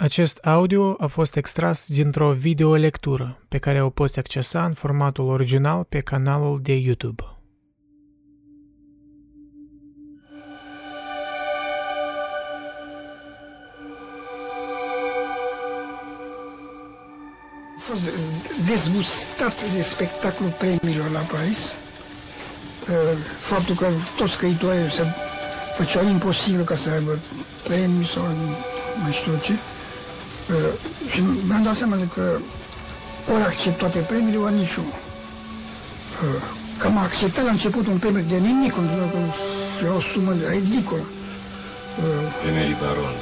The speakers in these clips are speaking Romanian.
Acest audio a fost extras dintr-o videolectură pe care o poți accesa în formatul original pe canalul de YouTube. A fost dezgustat de spectacolul premiilor la Paris. Faptul că toți scriitorii se făceau imposibil ca să aibă premii sau mai știu ce. Uh, și mi-am dat seama că ori accept toate premiile, ori niciunul. Uh, că am acceptat la început un premiu de nimic, că era o sumă ridicolă. Premierii Baron.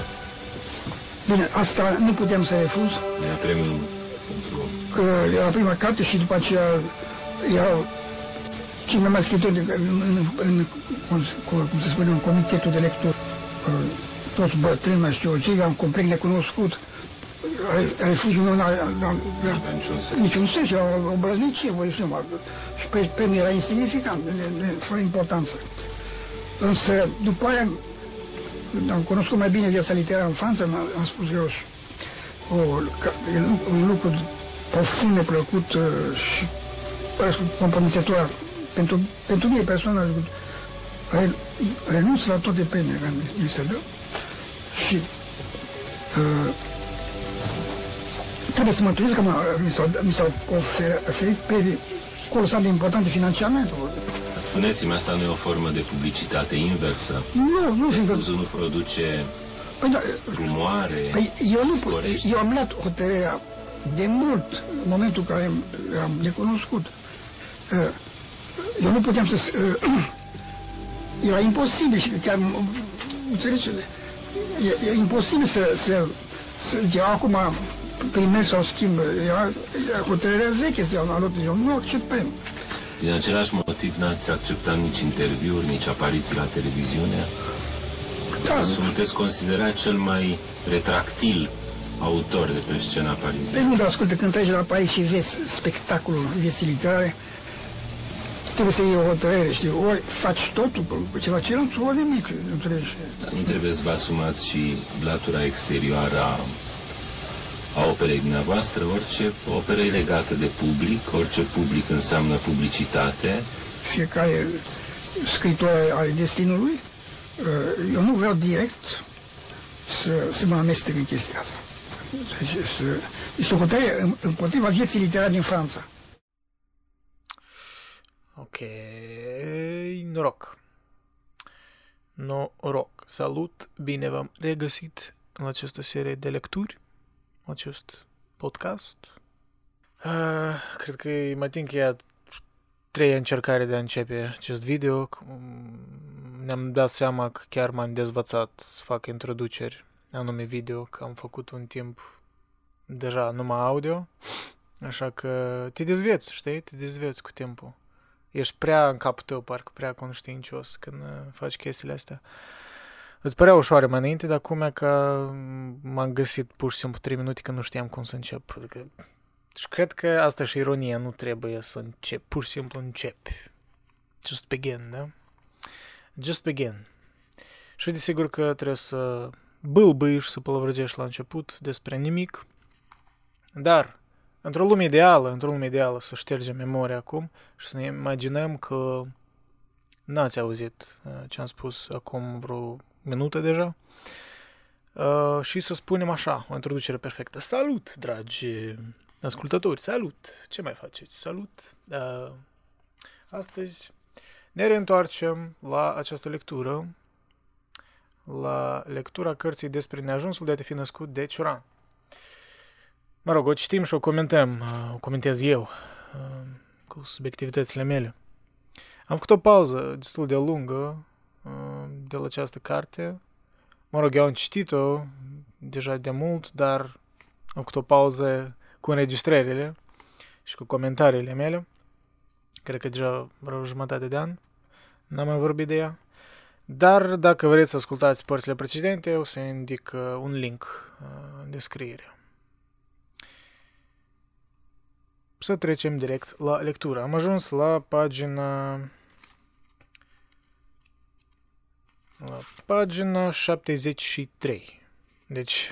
Bine, asta nu puteam să refuz. Era premiul pentru... Că era prima carte și după aceea erau cei mai mari scritori de, în, în, în, cum se spune, în comitetul de lectură. Toți bătrâni, mai știu ce, am complet necunoscut refuzul nu are niciun sens. niciun sens, era o băznicie, vă seama. Și pe, pe mine era insignificant, fără importanță. Însă, după aia, am cunoscut mai bine viața literară în Franța, am spus că o, e un lucru profund neplăcut uh, și compromițător pentru, pentru mine personal. Renunț la toate premiile care mi se dă și uh, trebuie să mărturisesc că mi s-au, mi s-au oferit pe colosal de importante financiamente. Spuneți-mi, asta nu e o formă de publicitate inversă? Nu, nu, fiindcă... Refuzul nu produce păi, da, rumoare, păi, eu, nu, eu am luat hotărârea de mult, în momentul în care am necunoscut. Uh, eu nu puteam să... Uh, era imposibil și chiar, înțelegeți, e, e imposibil să, să, să eu acum primesc sau schimb. Era hotărârea veche să iau la lot. Eu nu acceptăm. Din același motiv n-ați acceptat nici interviuri, nici apariții la televiziune? Da. Sunteți considerat cel mai retractil autor de pe scena pariziană. Păi nu, dar ascultă, când treci la Paris și vezi spectacolul vieții literare, trebuie să iei o hotărâre, știi, ori faci totul pe ceva ce nu ori nimic, înțelegi? Dar nu trebuie să vă asumați și latura exterioară a a operei dumneavoastră, orice operă e legată de public, orice public înseamnă publicitate. Fiecare scritor are destinului. Uh, eu nu vreau direct să, să mă amestec în chestia asta. Deci, să, este o hotărâre împotriva vieții literare din Franța. Ok, noroc. Noroc. Salut, bine v-am regăsit în această serie de lecturi acest podcast. Uh, cred că e mai timp că e a treia încercare de a începe acest video. Ne-am dat seama că chiar m-am dezvățat să fac introduceri anume video, că am făcut un timp deja numai audio. Așa că te dezveți, știi? Te dezveți cu timpul. Ești prea în capul tău, parcă prea conștiincios când faci chestiile astea. Uh, Îți părea ușoare mai înainte, dar acum că m-am găsit pur și simplu 3 minute că nu știam cum să încep. Adică, și cred că asta și ironia, nu trebuie să încep, pur și simplu începi. Just begin, da? Just begin. Și desigur că trebuie să bâlbâi și să pălăvrăgești la început despre nimic. Dar, într-o lume ideală, într-o lume ideală, să ștergem memoria acum și să ne imaginăm că n-ați auzit uh, ce am spus acum vreo minute deja. Uh, și să spunem așa, o introducere perfectă. Salut, dragi ascultători, salut! Ce mai faceți? Salut! Uh, astăzi ne reîntoarcem la această lectură, la lectura cărții despre neajunsul de a te fi născut de Cioran. Mă rog, o citim și o comentăm, uh, o comentez eu, uh, cu subiectivitățile mele. Am făcut o pauză destul de lungă de la această carte. Mă rog, eu am citit-o deja de mult, dar am făcut o pauză cu înregistrările și cu comentariile mele. Cred că deja vreo jumătate de an n-am mai vorbit de ea. Dar dacă vreți să ascultați părțile precedente, o să indic uh, un link uh, în descriere. Să trecem direct la lectură. Am ajuns la pagina la pagina 73. Deci,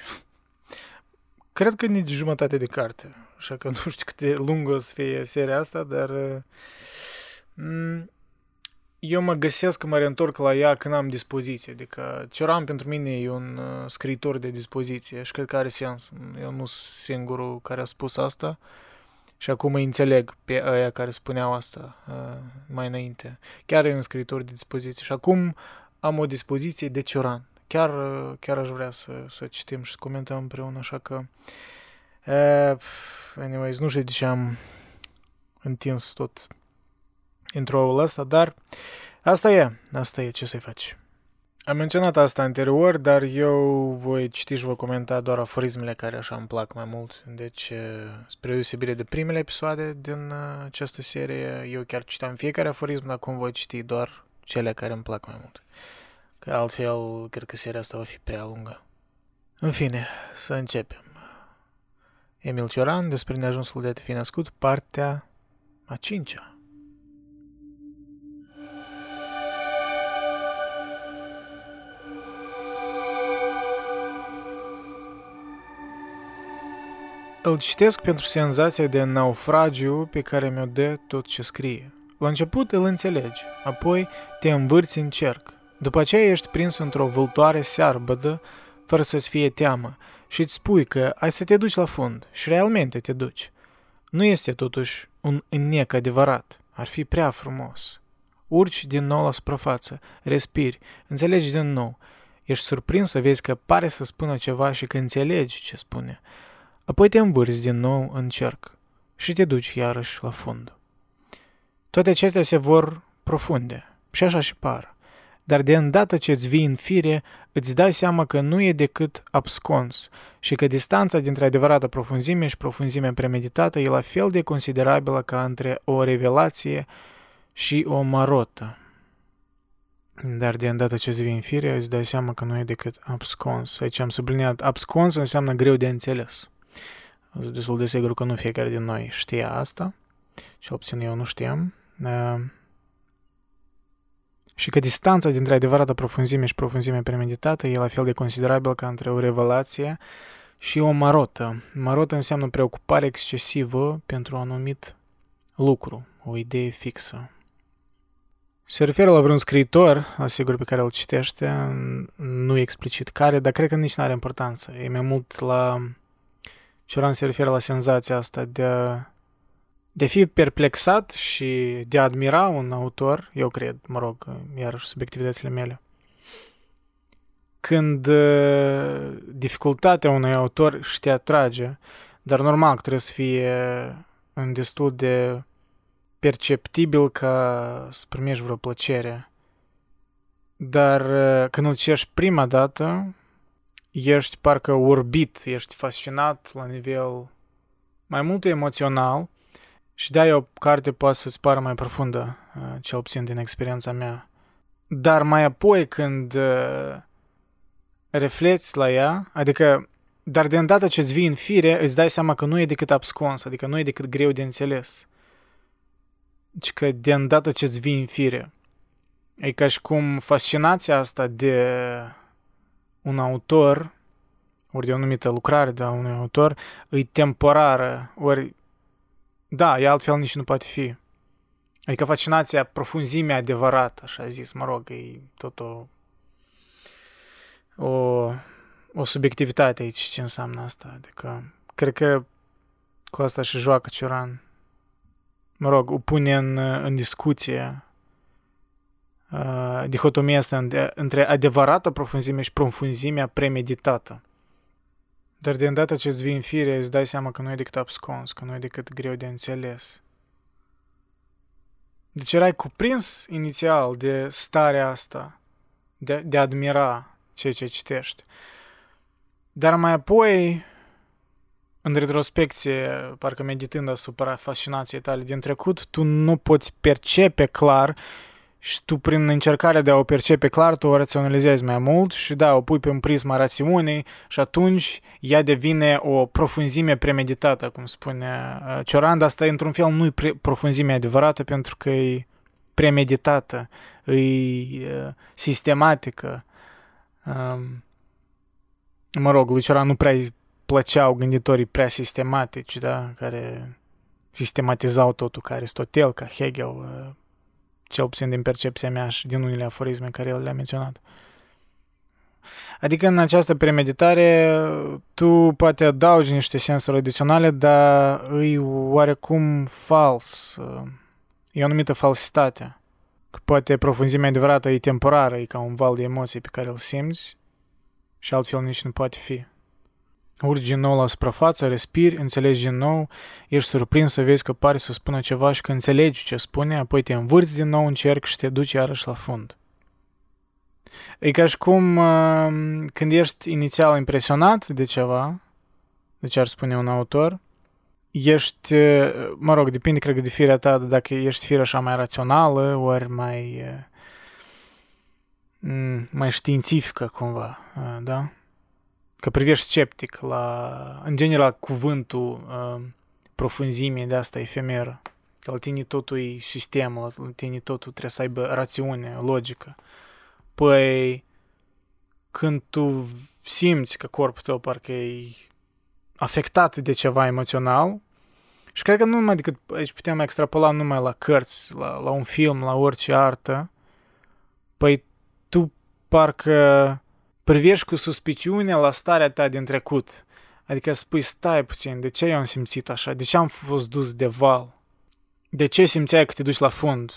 cred că nici jumătate de carte. Așa că nu știu cât de lungă o să fie seria asta, dar uh, eu mă găsesc că mă reîntorc la ea când am dispoziție. Adică Cioran pentru mine e un uh, scriitor de dispoziție și cred că are sens. Eu nu sunt singurul care a spus asta și acum îi înțeleg pe aia care spuneau asta uh, mai înainte. Chiar e un scriitor de dispoziție și acum am o dispoziție de Cioran. Chiar, uh, chiar aș vrea să, să citim și să comentăm împreună, așa că uh, anyways, nu știu de ce am întins tot intro-ul ăsta, dar asta e, asta e, ce să-i faci. Am menționat asta anterior, dar eu voi citi și voi comenta doar aforismele care așa îmi plac mai mult. Deci, spre deosebire de primele episoade din această serie, eu chiar citeam fiecare aforism, dar acum voi citi doar cele care îmi plac mai mult. Că altfel, cred că seria asta va fi prea lungă. În fine, să începem. Emil Cioran, despre neajunsul de a fi născut, partea a cincea. Îl citesc pentru senzația de naufragiu pe care mi-o dă tot ce scrie. La început îl înțelegi, apoi te învârți în cerc. După aceea ești prins într-o vâltoare searbădă, fără să-ți fie teamă, și îți spui că ai să te duci la fund și realmente te duci. Nu este totuși un înnec adevărat, ar fi prea frumos. Urci din nou la suprafață, respiri, înțelegi din nou. Ești surprins să vezi că pare să spună ceva și că înțelegi ce spune. Apoi te învârzi din nou în cerc și te duci iarăși la fund. Toate acestea se vor profunde și așa și par. Dar de îndată ce îți vii în fire, îți dai seama că nu e decât abscons și că distanța dintre adevărată profunzime și profunzimea premeditată e la fel de considerabilă ca între o revelație și o marotă. Dar de îndată ce îți vii în fire, îți dai seama că nu e decât abscons. Aici am subliniat abscons înseamnă greu de înțeles. Sunt destul de sigur că nu fiecare din noi știa asta, cel puțin eu nu știam. Uh, și că distanța dintre adevărata profunzime și profunzimea premeditată e la fel de considerabil ca între o revelație și o marotă. Marotă înseamnă preocupare excesivă pentru un anumit lucru, o idee fixă. Se referă la vreun scriitor, asigur, pe care îl citește, nu explicit care, dar cred că nici nu are importanță. E mai mult la Cioran se referă la senzația asta de a, de a fi perplexat și de a admira un autor, eu cred, mă rog, iarăși subiectivitățile mele. Când uh, dificultatea unui autor și te atrage, dar normal că trebuie să fie în destul de perceptibil ca să primești vreo plăcere. Dar uh, când îl citești prima dată, ești parcă urbit, ești fascinat la nivel mai mult emoțional și de o carte poate să-ți pară mai profundă, uh, cel puțin din experiența mea. Dar mai apoi când uh, reflecți la ea, adică, dar de îndată ce îți vii în fire, îți dai seama că nu e decât abscons, adică nu e decât greu de înțeles. Deci că de îndată ce îți vii în fire. E ca și cum fascinația asta de un autor, ori de o anumită lucrare de unui autor, e temporară, ori, da, e altfel nici nu poate fi. Adică fascinația, profunzimea adevărată, așa zis, mă rog, e tot o, o, o subiectivitate aici, ce înseamnă asta. Adică, cred că cu asta și joacă Cioran. Mă rog, o pune în, în discuție uh, dihotomia asta între adevărată profunzime și profunzimea premeditată. Dar de îndată ce îți vii în fire, îți dai seama că nu e decât abscons, că nu e decât greu de înțeles. Deci erai cuprins inițial de starea asta, de, de a admira ceea ce citești. Dar mai apoi, în retrospecție, parcă meditând asupra fascinației tale din trecut, tu nu poți percepe clar și tu prin încercarea de a o percepe clar, tu o raționalizezi mai mult și da, o pui pe un prisma rațiunii și atunci ea devine o profunzime premeditată, cum spune uh, Cioran, dar asta într-un fel nu e pre- profunzime adevărată pentru că e premeditată, e uh, sistematică. Um, mă rog, lui Cioran nu prea plăceau gânditorii prea sistematici, da? Care sistematizau totul, ca Aristotel, ca Hegel, uh, cel puțin din percepția mea și din unele aforisme care el le-a menționat. Adică în această premeditare tu poate adaugi niște sensuri adiționale, dar e oarecum fals. E o anumită falsitate. Că poate profunzimea adevărată e temporară, e ca un val de emoții pe care îl simți și altfel nici nu poate fi. Urci din nou la suprafață, respiri, înțelegi din nou, ești surprins să vezi că pare să spună ceva și că înțelegi ce spune, apoi te învârți din nou în cerc și te duci iarăși la fund. E ca și cum uh, când ești inițial impresionat de ceva, de ce ar spune un autor, ești, uh, mă rog, depinde, cred că, de firea ta, dacă ești firea așa mai rațională, ori mai, uh, mai științifică cumva, da? Că privești sceptic la, în general, cuvântul profunzimii de asta efemeră. Că la tine totul e sistem, la tine totul trebuie să aibă rațiune, logică. Păi, când tu simți că corpul tău parcă e afectat de ceva emoțional, și cred că nu numai decât aici putem extrapola numai la cărți, la, la un film, la orice artă, păi tu parcă privești cu suspiciune la starea ta din trecut. Adică spui, stai puțin, de ce eu am simțit așa? De ce am fost dus de val? De ce simțeai că te duci la fund?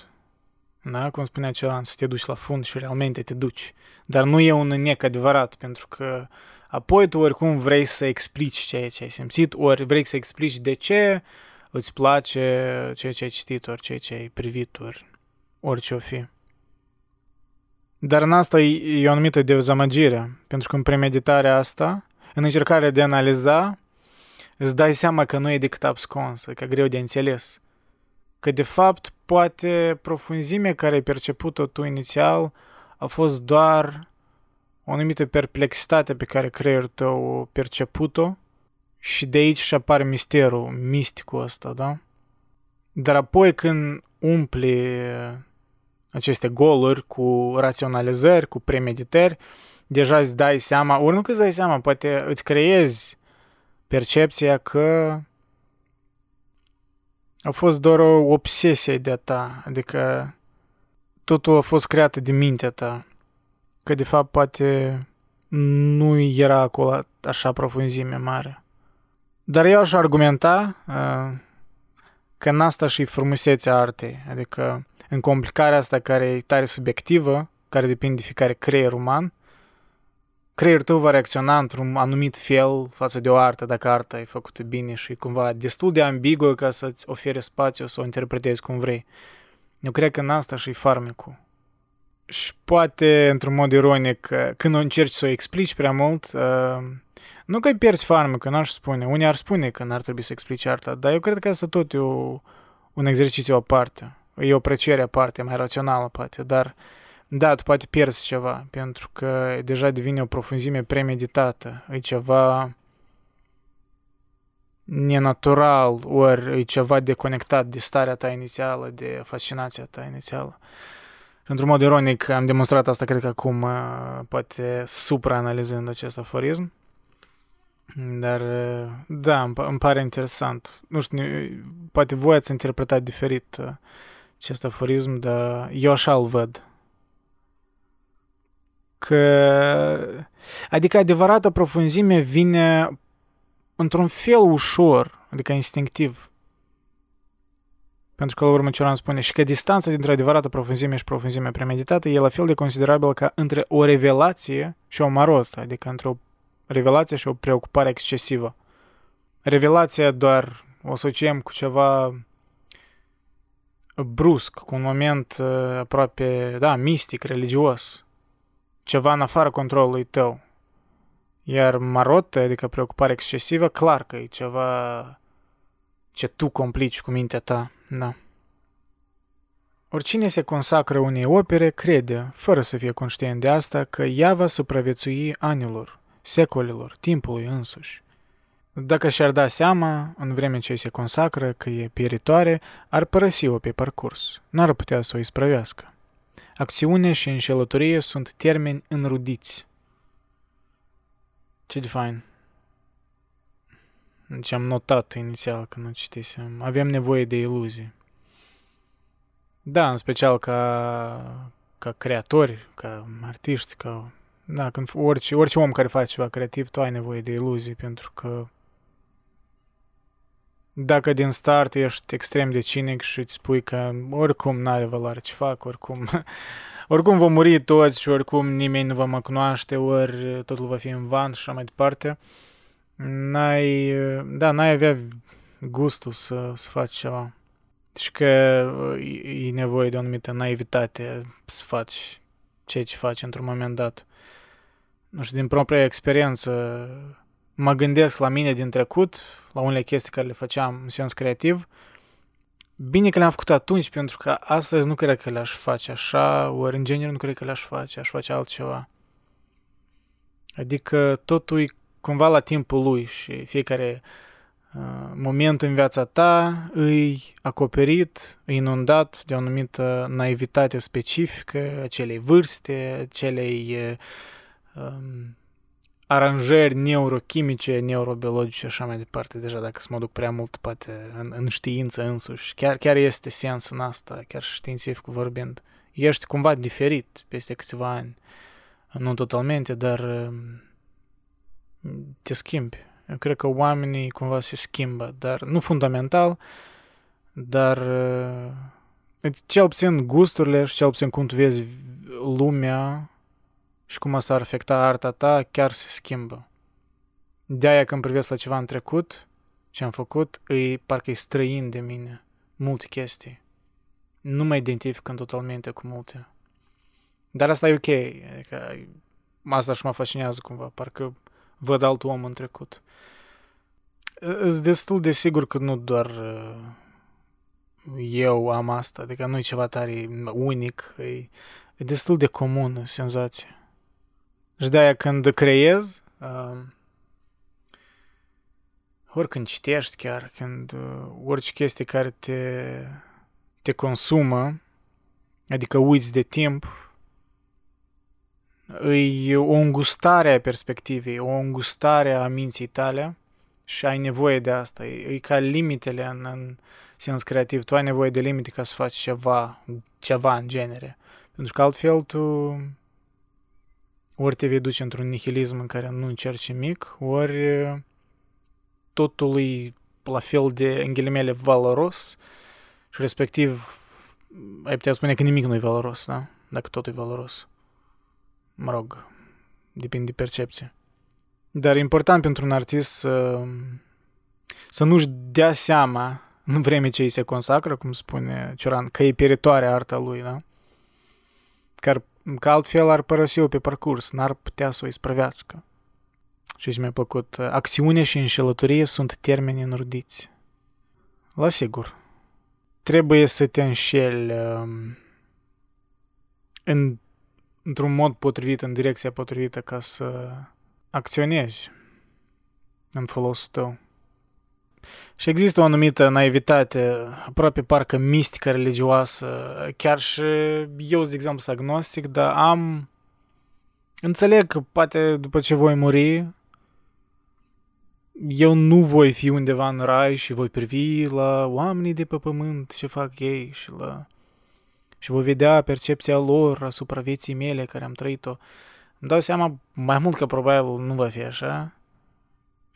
da? cum spunea Cioran, să te duci la fund și realmente te duci. Dar nu e un nec adevărat, pentru că apoi tu oricum vrei să explici ceea ce ai simțit, ori vrei să explici de ce îți place ceea ce ai citit, ori ceea ce ai privit, ori orice o fi. Dar în asta e, e o anumită dezamăgire, pentru că în premeditarea asta, în încercarea de a analiza, îți dai seama că nu e decât abscons, că greu de înțeles că de fapt poate profunzimea care ai perceput-o tu inițial a fost doar o anumită perplexitate pe care creierul tău perceput-o și de aici și apare misterul, misticul ăsta, da? Dar apoi când umpli aceste goluri cu raționalizări, cu premeditări, deja îți dai seama, ori nu că îți dai seama, poate îți creezi percepția că a fost doar o obsesie de-a ta, adică totul a fost creat de mintea ta, că de fapt poate nu era acolo așa profunzime mare. Dar eu aș argumenta uh, că în asta și frumusețea artei, adică în complicarea asta care e tare subiectivă, care depinde de fiecare creier uman, creierul tău va reacționa într-un anumit fel față de o artă, dacă arta e făcută bine și cumva destul de ambiguă ca să-ți ofere spațiu să o interpretezi cum vrei. Eu cred că în asta și farmecul. Și poate, într-un mod ironic, când o încerci să o explici prea mult, uh, nu că îi pierzi farmecul, n-aș spune. Unii ar spune că n-ar trebui să explici arta, dar eu cred că asta tot e o, un exercițiu aparte. E o apreciere aparte, mai rațională, poate, dar uh, da, tu poate pierzi ceva, pentru că deja devine o profunzime premeditată. E ceva nenatural, ori e ceva deconectat de starea ta inițială, de fascinația ta inițială. Într-un mod ironic am demonstrat asta, cred că acum, uh, poate supraanalizând acest aforism. Dar, uh, da, îmi pare interesant. Nu știu, poate voi ați interpretat diferit uh, acest aforism, dar eu așa îl văd că adică adevărata profunzime vine într-un fel ușor, adică instinctiv. Pentru că la urmă Cioran spune și că distanța dintre adevărată profunzime și profunzime premeditată e la fel de considerabilă ca între o revelație și o marotă, adică între o revelație și o preocupare excesivă. Revelația doar o asociem cu ceva brusc, cu un moment uh, aproape, da, mistic, religios ceva în afara controlului tău. Iar marotă, adică preocupare excesivă, clar că e ceva ce tu complici cu mintea ta, da. Oricine se consacră unei opere crede, fără să fie conștient de asta, că ea va supraviețui anilor, secolilor, timpului însuși. Dacă și-ar da seama, în vreme ce se consacră că e pieritoare, ar părăsi-o pe parcurs, n-ar putea să o isprăvească. Acțiune și înșelătorie sunt termeni înrudiți. Ce de fain. Deci am notat inițial când nu citisem. Avem nevoie de iluzii. Da, în special ca, ca creatori, ca artiști, ca... Da, când orice, orice om care face ceva creativ, tu ai nevoie de iluzii, pentru că dacă din start ești extrem de cinic și îți spui că oricum n-are valoare ce fac, oricum, oricum vom muri toți și oricum nimeni nu va mă cunoaște, ori totul va fi în van și așa mai departe, n-ai, da, n-ai avea gustul să, să faci ceva. Deci că e nevoie de o anumită naivitate să faci ceea ce faci într-un moment dat. Nu știu, din propria experiență, mă gândesc la mine din trecut, la unele chestii care le făceam în sens creativ, bine că le-am făcut atunci, pentru că astăzi nu cred că le-aș face așa, ori în genere nu cred că le-aș face, aș face altceva. Adică totul e cumva la timpul lui și fiecare uh, moment în viața ta îi acoperit, îi inundat de o anumită naivitate specifică acelei vârste, acelei uh, um, aranjări neurochimice, neurobiologice și așa mai departe. Deja dacă să mă duc prea mult, poate în, în știință însuși. Chiar, chiar este sens în asta, chiar științific vorbind. Ești cumva diferit peste câțiva ani. Nu totalmente, dar um, te schimbi. Eu cred că oamenii cumva se schimbă, dar nu fundamental, dar uh, cel puțin gusturile și cel puțin cum tu vezi lumea și cum asta ar afecta arta ta, chiar se schimbă. De-aia când privesc la ceva în trecut, ce am făcut, îi, parcă e străin de mine. Multe chestii. Nu mă identific în totalmente cu multe. Dar asta e ok. Adică, asta și mă fascinează cumva. Parcă văd alt om în trecut. Îs destul de sigur că nu doar uh, eu am asta, adică nu e ceva tare unic, e, e destul de comună senzația. Și de-aia când creez, uh, ori când citești chiar, când uh, orice chestie care te, te consumă, adică uiți de timp, e o îngustare a perspectivei, o îngustare a minții tale și ai nevoie de asta. E, e ca limitele în, în sens creativ. Tu ai nevoie de limite ca să faci ceva, ceva în genere. Pentru că altfel tu ori te vei duce într-un nihilism în care nu încerci nimic, ori totul e la fel de, în ghilimele, valoros și respectiv ai putea spune că nimic nu e valoros, da? Dacă totul e valoros. Mă rog, depinde de percepție. Dar e important pentru un artist să, să nu-și dea seama în vreme ce îi se consacră, cum spune Cioran, că e pieritoare arta lui, da? Că, ar, că altfel ar părăsi-o pe parcurs, n-ar putea să o isprăvească. Și ce mi-a plăcut, acțiune și înșelătorie sunt termeni înrudiți. La sigur, trebuie să te înșeli um, în într-un mod potrivit, în direcția potrivită ca să acționezi în folosul tău. Și există o anumită naivitate, aproape parcă mistică religioasă. Chiar și eu, de exemplu, sunt agnostic, dar am... Înțeleg că poate după ce voi muri, eu nu voi fi undeva în rai și voi privi la oamenii de pe pământ ce fac ei și la și voi vedea percepția lor asupra vieții mele care am trăit-o, îmi dau seama mai mult că probabil nu va fi așa.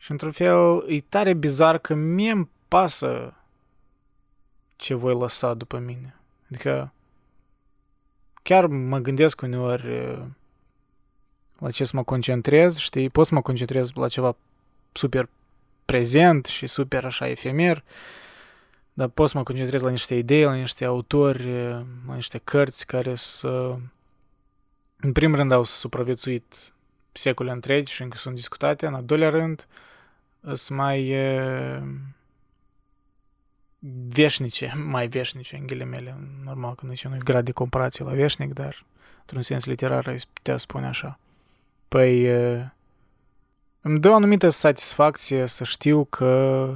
Și într-un fel e tare bizar că mie îmi pasă ce voi lăsa după mine. Adică chiar mă gândesc uneori la ce să mă concentrez, știi, pot să mă concentrez la ceva super prezent și super așa efemer, dar pot să mă concentrez la niște idei, la niște autori, la niște cărți care să, în primul rând, au supraviețuit secole întregi și încă sunt discutate, în al doilea rând, sunt mai e, veșnice, mai veșnice, în ghilimele. Normal că nici nu grad de comparație la veșnic, dar într-un sens literar îi putea spune așa. Păi, e, îmi dă o anumită satisfacție să știu că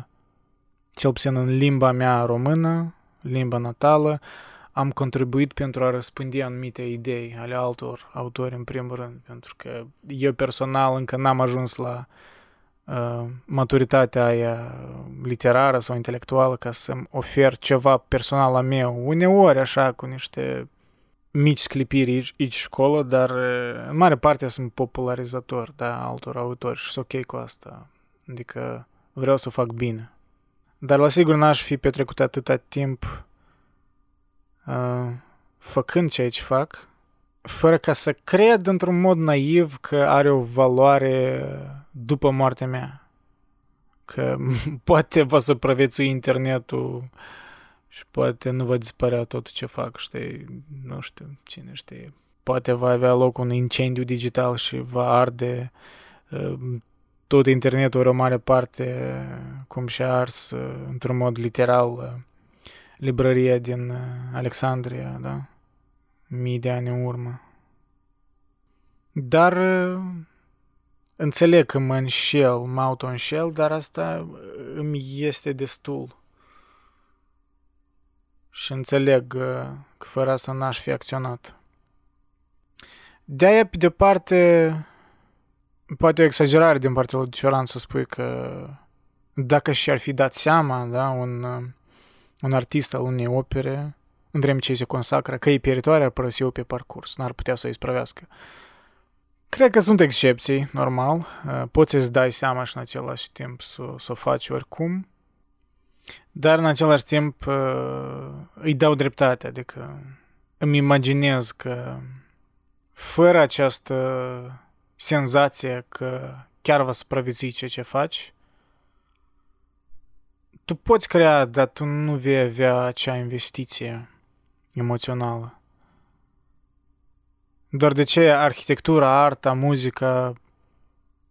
cel puțin în limba mea română, limba natală, am contribuit pentru a răspândi anumite idei ale altor autori, în primul rând, pentru că eu personal încă n-am ajuns la uh, maturitatea aia literară sau intelectuală ca să-mi ofer ceva personal la meu. Uneori așa cu niște mici sclipiri aici, aici școală, dar în mare parte sunt popularizator, da, altor autori și sunt ok cu asta. Adică vreau să fac bine. Dar la sigur n-aș fi petrecut atâta timp uh, făcând ceea ce fac, fără ca să cred într-un mod naiv că are o valoare după moartea mea. Că poate va supraviețui internetul și poate nu va dispărea tot ce fac, știi, nu știu, cine știe. Poate va avea loc un incendiu digital și va arde uh, tot internetul, o mare parte, cum și-a ars uh, într-un mod literal uh, librăria din Alexandria, da? Mii de ani în urmă. Dar înțeleg că mă înșel, mă auto-înșel, dar asta îmi este destul și înțeleg uh, că fără asta n-aș fi acționat. De-aia, pe de parte, poate o exagerare din partea lui Cioran să spui că dacă și-ar fi dat seama, da, un, uh, un artist al unei opere, în vreme ce se consacră, că e pieritoare, ar părăsi-o pe parcurs, n-ar putea să o isprăvească. Cred că sunt excepții, normal, uh, poți să-ți dai seama și în același timp să, să o faci oricum, dar în același timp uh, îi dau dreptate, adică îmi imaginez că fără această senzație că chiar va supraviețui ceea ce faci, tu poți crea, dar tu nu vei avea acea investiție emoțională. Doar de ce arhitectura, arta, muzica,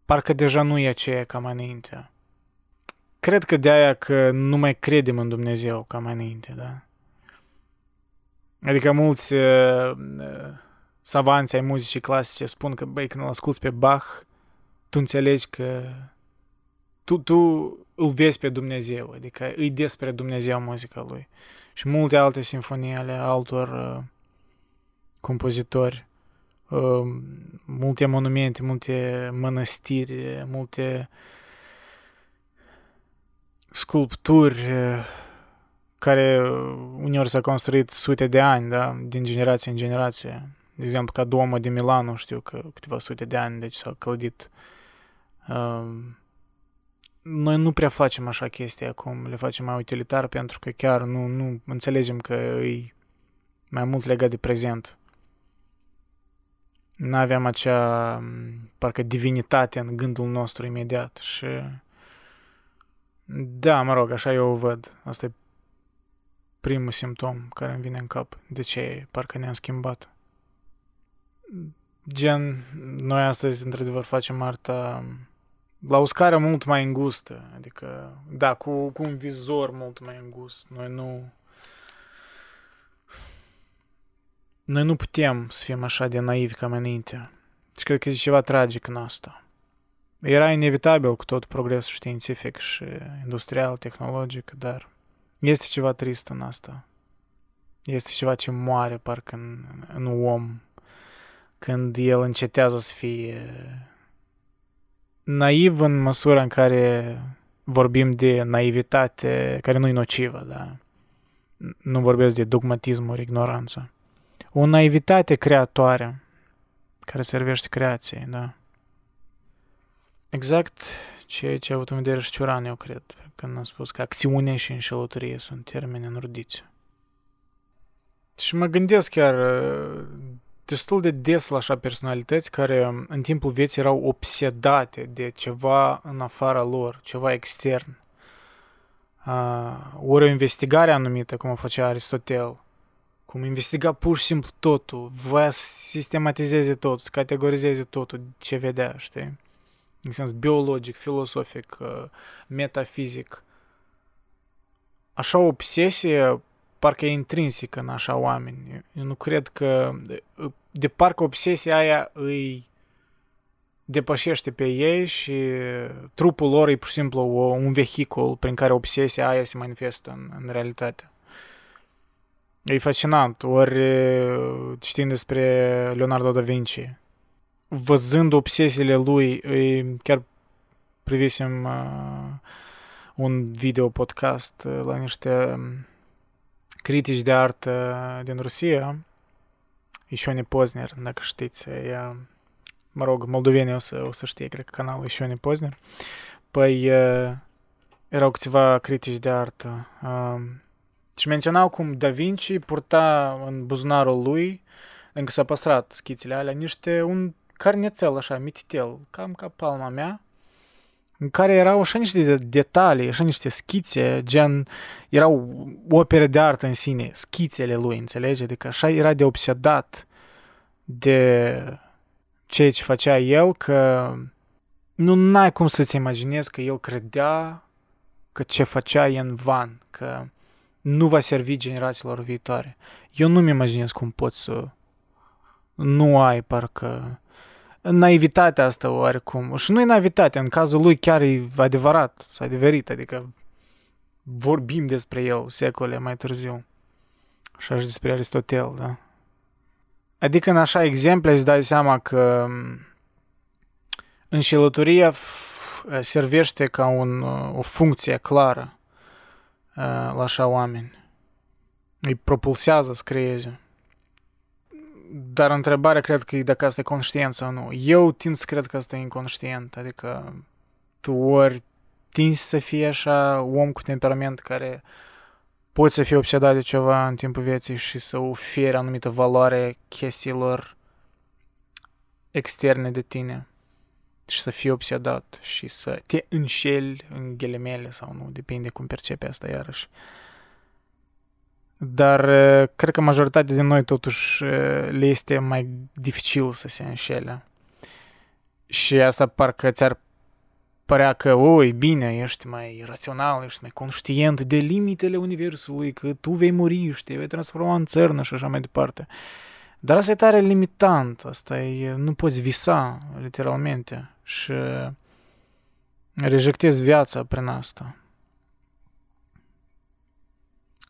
parcă deja nu e aceea ca mai înainte cred că de aia că nu mai credem în Dumnezeu ca mai înainte, da? Adică mulți uh, uh, savanți ai muzicii clasice spun că, băi, când îl asculti pe Bach, tu înțelegi că tu, tu îl vezi pe Dumnezeu, adică îi despre Dumnezeu muzica lui. Și multe alte sinfonii ale altor uh, compozitori, uh, multe monumente, multe mănăstiri, multe uh, sculpturi eh, care uneori s-au construit sute de ani, da, din generație în generație. De exemplu, ca Duomo de Milano, știu că câteva sute de ani, deci s-au clădit. Um, noi nu prea facem așa chestii acum, le facem mai utilitar pentru că chiar nu, nu înțelegem că e mai mult legat de prezent. Nu aveam acea, parcă, divinitate în gândul nostru imediat și da, mă rog, așa eu o văd. Asta e primul simptom care îmi vine în cap. De ce parcă ne-am schimbat. Gen, noi astăzi, într-adevăr, facem arta la o scară mult mai îngustă. Adică, da, cu, cu un vizor mult mai îngust. Noi nu... Noi nu putem să fim așa de naivi ca mai înainte. Și cred că e ceva tragic în asta. Era inevitabil cu tot progresul științific și industrial, tehnologic, dar este ceva trist în asta. Este ceva ce moare parcă în, în om când el încetează să fie naiv în măsura în care vorbim de naivitate care nu e nocivă, da? Nu vorbesc de dogmatism ori ignoranță. O naivitate creatoare care servește creației, da? Exact ceea ce a avut în vedere și Cioran, eu cred, când a spus că acțiune și înșelătorie sunt termeni înrudiți. Și mă gândesc chiar destul de des la așa personalități care în timpul vieții erau obsedate de ceva în afara lor, ceva extern. Uh, ori o investigare anumită, cum o făcea Aristotel, cum investiga pur și simplu totul, voia să sistematizeze totul, să categorizeze totul, ce vedea, știi? în sens biologic, filosofic, uh, metafizic. Așa o obsesie parcă e intrinsică în așa oameni. Eu nu cred că... De parcă obsesia aia îi depășește pe ei și trupul lor e pur și simplu un vehicul prin care obsesia aia se manifestă în, în realitate. E fascinant. Ori citind despre Leonardo da Vinci, văzând obsesiile lui, e chiar privisem uh, un video podcast uh, la niște um, critici de artă din Rusia, Ișone Pozner, dacă știți, ea, mă rog, moldovenii o să, o să știe, cred că canalul Ișone Pozner. Păi uh, erau câțiva critici de artă uh, și menționau cum Da Vinci purta în buzunarul lui, încă s-a păstrat schițele alea, niște un carnețel așa, mititel, cam ca palma mea, în care erau așa niște detalii, așa niște schițe, gen, erau opere de artă în sine, schițele lui, înțelege? Adică așa era de obsedat de ceea ce facea el, că nu n-ai cum să-ți imaginezi că el credea că ce făcea e în van, că nu va servi generațiilor viitoare. Eu nu-mi imaginez cum poți să nu ai parcă naivitatea asta oarecum. Și nu e naivitate, în cazul lui chiar e adevărat, s-a adeverit, adică vorbim despre el secole mai târziu. Așa și despre Aristotel, da? Adică în așa exemple îți dai seama că înșelătoria servește ca un, o funcție clară la așa oameni. Îi propulsează să creeze. Dar întrebarea cred că e dacă asta e conștient sau nu. Eu tind să cred că asta e inconștient, adică tu ori tinzi să fii așa om cu temperament care poți să fii obsedat de ceva în timpul vieții și să oferi anumită valoare chestiilor externe de tine și să fii obsedat și să te înșeli în ghelemele sau nu, depinde cum percepe asta iarăși. Dar cred că majoritatea din noi totuși le este mai dificil să se înșele. Și asta parcă ți-ar părea că, oi, bine, ești mai rațional, ești mai conștient de limitele universului, că tu vei muri și te vei transforma în țărnă și așa mai departe. Dar asta e tare limitant, asta e, nu poți visa, literalmente, și rejectezi viața prin asta.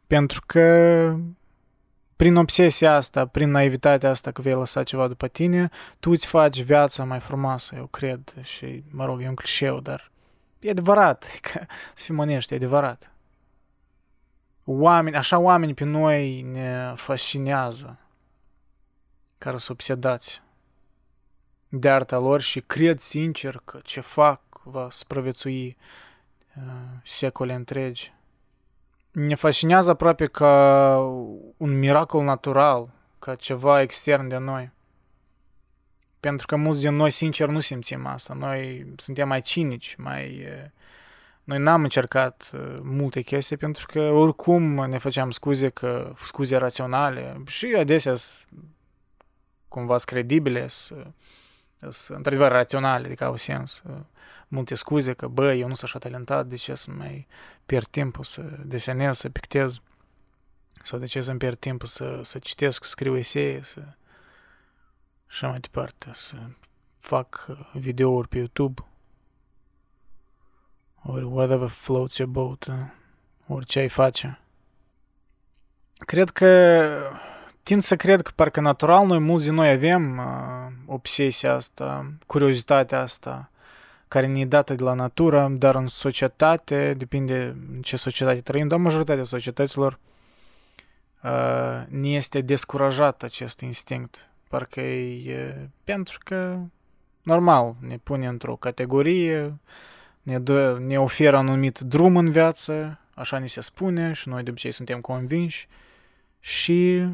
Pentru că prin obsesia asta, prin naivitatea asta că vei lăsa ceva după tine, tu îți faci viața mai frumoasă, eu cred. Și, mă rog, e un clișeu, dar e adevărat. Că, să fim onești, e adevărat. Oameni, așa oameni pe noi ne fascinează, care sunt obsedați de arta lor și cred sincer că ce fac va supraviețui uh, secole întregi ne fascinează aproape ca un miracol natural, ca ceva extern de noi. Pentru că mulți din noi, sincer, nu simțim asta. Noi suntem mai cinici, mai... Noi n-am încercat multe chestii pentru că oricum ne făceam scuze că scuze raționale și adesea cumva credibile, sunt într-adevăr raționale, adică au sens multe scuze că, bă, eu nu sunt așa talentat, de ce să mai pierd timpul să desenez, să pictez, sau de ce să-mi pierd timpul să, să citesc, să scriu esee, să... și mai departe, să fac videouri pe YouTube, ori whatever floats your boat, uh, orice ai face. Cred că tind să cred că parcă natural noi mulți din noi avem uh, obsesia asta, curiozitatea asta, care ne e dată de la natură, dar în societate, depinde în ce societate trăim, dar majoritatea societăților uh, ne este descurajat acest instinct. Parcă e pentru că, normal, ne pune într-o categorie, ne, dă, ne oferă anumit drum în viață, așa ni se spune și noi de obicei suntem convinși și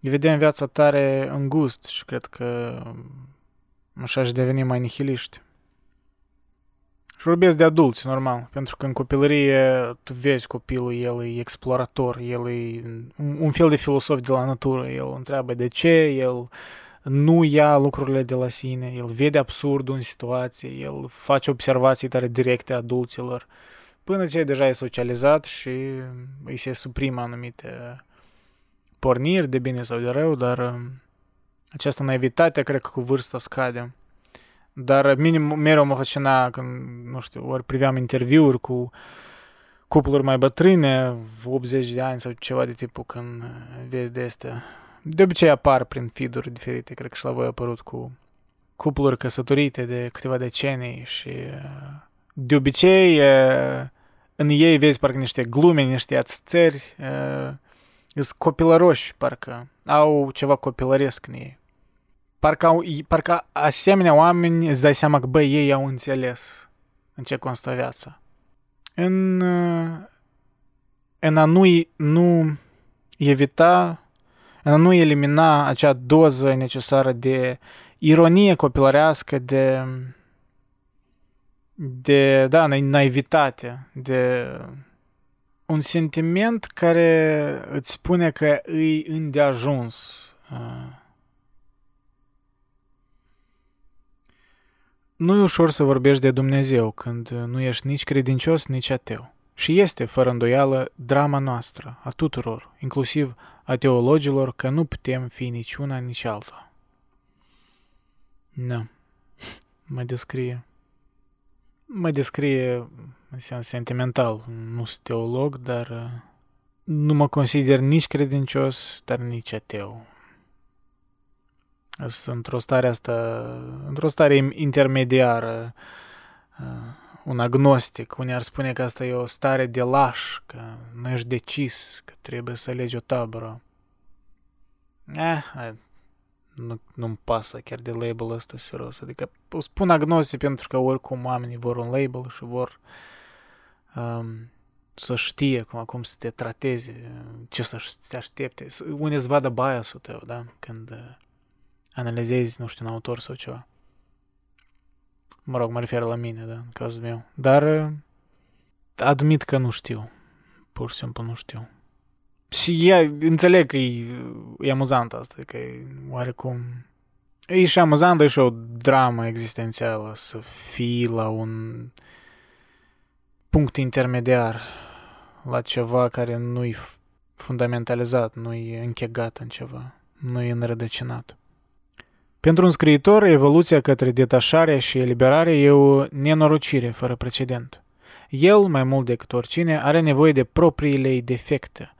vedem viața tare îngust și cred că așa și devenim mai nihiliști. Și vorbesc de adulți, normal, pentru că în copilărie tu vezi copilul, el e explorator, el e un fel de filosof de la natură, el întreabă de ce, el nu ia lucrurile de la sine, el vede absurdul în situație, el face observații tare directe adulților, până ce deja e socializat și îi se suprimă anumite porniri de bine sau de rău, dar um, această naivitate cred că cu vârsta scade. Dar minim mereu mă fascina când, nu știu, ori priveam interviuri cu cupluri mai bătrâne, 80 de ani sau ceva de tipul când vezi de astea. De obicei apar prin feed diferite, cred că și la voi a apărut cu cupluri căsătorite de câteva decenii și de obicei, în ei vezi parcă niște glume, niște ațări, sunt copilăroși, parcă au ceva copilăresc în ei. Parcă, au, parcă asemenea oameni îți dai seama că, băi, ei au înțeles în ce constă viața. În, în a nu, nu evita, în a nu elimina acea doză necesară de ironie copilărească, de, de da, naivitate, de un sentiment care îți spune că îi îndeajuns. Nu e ușor să vorbești de Dumnezeu când nu ești nici credincios, nici ateu. Și este, fără îndoială, drama noastră, a tuturor, inclusiv a teologilor, că nu putem fi nici una, nici alta. Nu. Mă descrie. Mă descrie înseamnă sentimental. Nu sunt teolog, dar uh, nu mă consider nici credincios, dar nici ateu. Sunt într-o stare asta, într-o stare intermediară, uh, un agnostic. Unii ar spune că asta e o stare de laș, că nu ești decis, că trebuie să alegi o tabără. Eh, nu, nu-mi pasă chiar de label ăsta serios. Adică spun agnostic pentru că oricum oamenii vor un label și vor um, să știe cum acum să te trateze, ce să te aștepte. Unii îți vadă biasul tău, da? Când uh, analizezi, nu știu, un autor sau ceva. Mă rog, mă refer la mine, da, în cazul meu. Dar uh, admit că nu știu. Pur și simplu nu știu. Și ea, înțeleg că e, e amuzant asta, că e oarecum... E și amuzant, e și o dramă existențială să fii la un punct intermediar, la ceva care nu-i fundamentalizat, nu-i închegat în ceva, nu-i înrădăcinat. Pentru un scriitor, evoluția către detașare și eliberare e o nenorocire fără precedent. El, mai mult decât oricine, are nevoie de propriile defecte.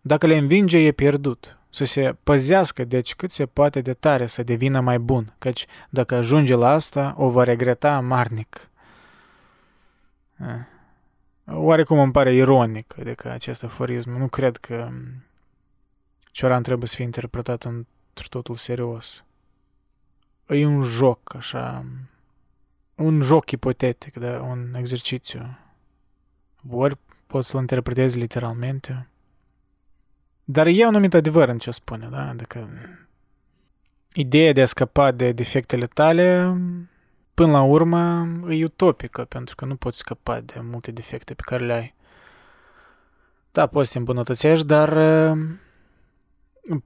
Dacă le învinge, e pierdut. Să se păzească, deci, cât se poate de tare să devină mai bun, căci dacă ajunge la asta, o va regreta marnic. Oarecum îmi pare ironic de că acest aforism. Nu cred că Cioran trebuie să fie interpretat într totul serios. E un joc, așa, un joc ipotetic, da, un exercițiu. Ori poți să-l interpretezi literalmente, dar e un anumit adevăr în ce spune, da? Adică ideea de a scăpa de defectele tale până la urmă e utopică, pentru că nu poți scăpa de multe defecte pe care le ai. Da, poți să te îmbunătățești, dar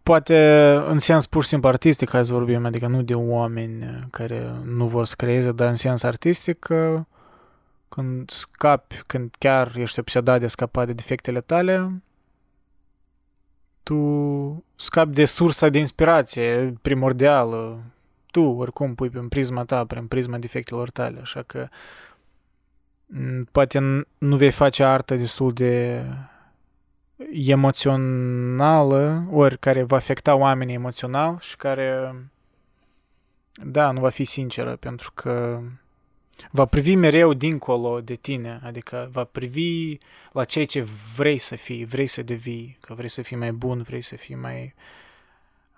poate în sens pur și simplu artistic, hai să vorbim, adică nu de oameni care nu vor să creeze, dar în sens artistic, când scapi, când chiar ești obsedat de a scăpa de defectele tale, tu scapi de sursa de inspirație primordială, tu oricum pui prin prisma ta, prin prisma defectelor tale, așa că poate nu vei face artă destul de emoțională, ori care va afecta oamenii emoțional și care, da, nu va fi sinceră, pentru că va privi mereu dincolo de tine, adică va privi la ceea ce vrei să fii, vrei să devii, că vrei să fii mai bun, vrei să fii mai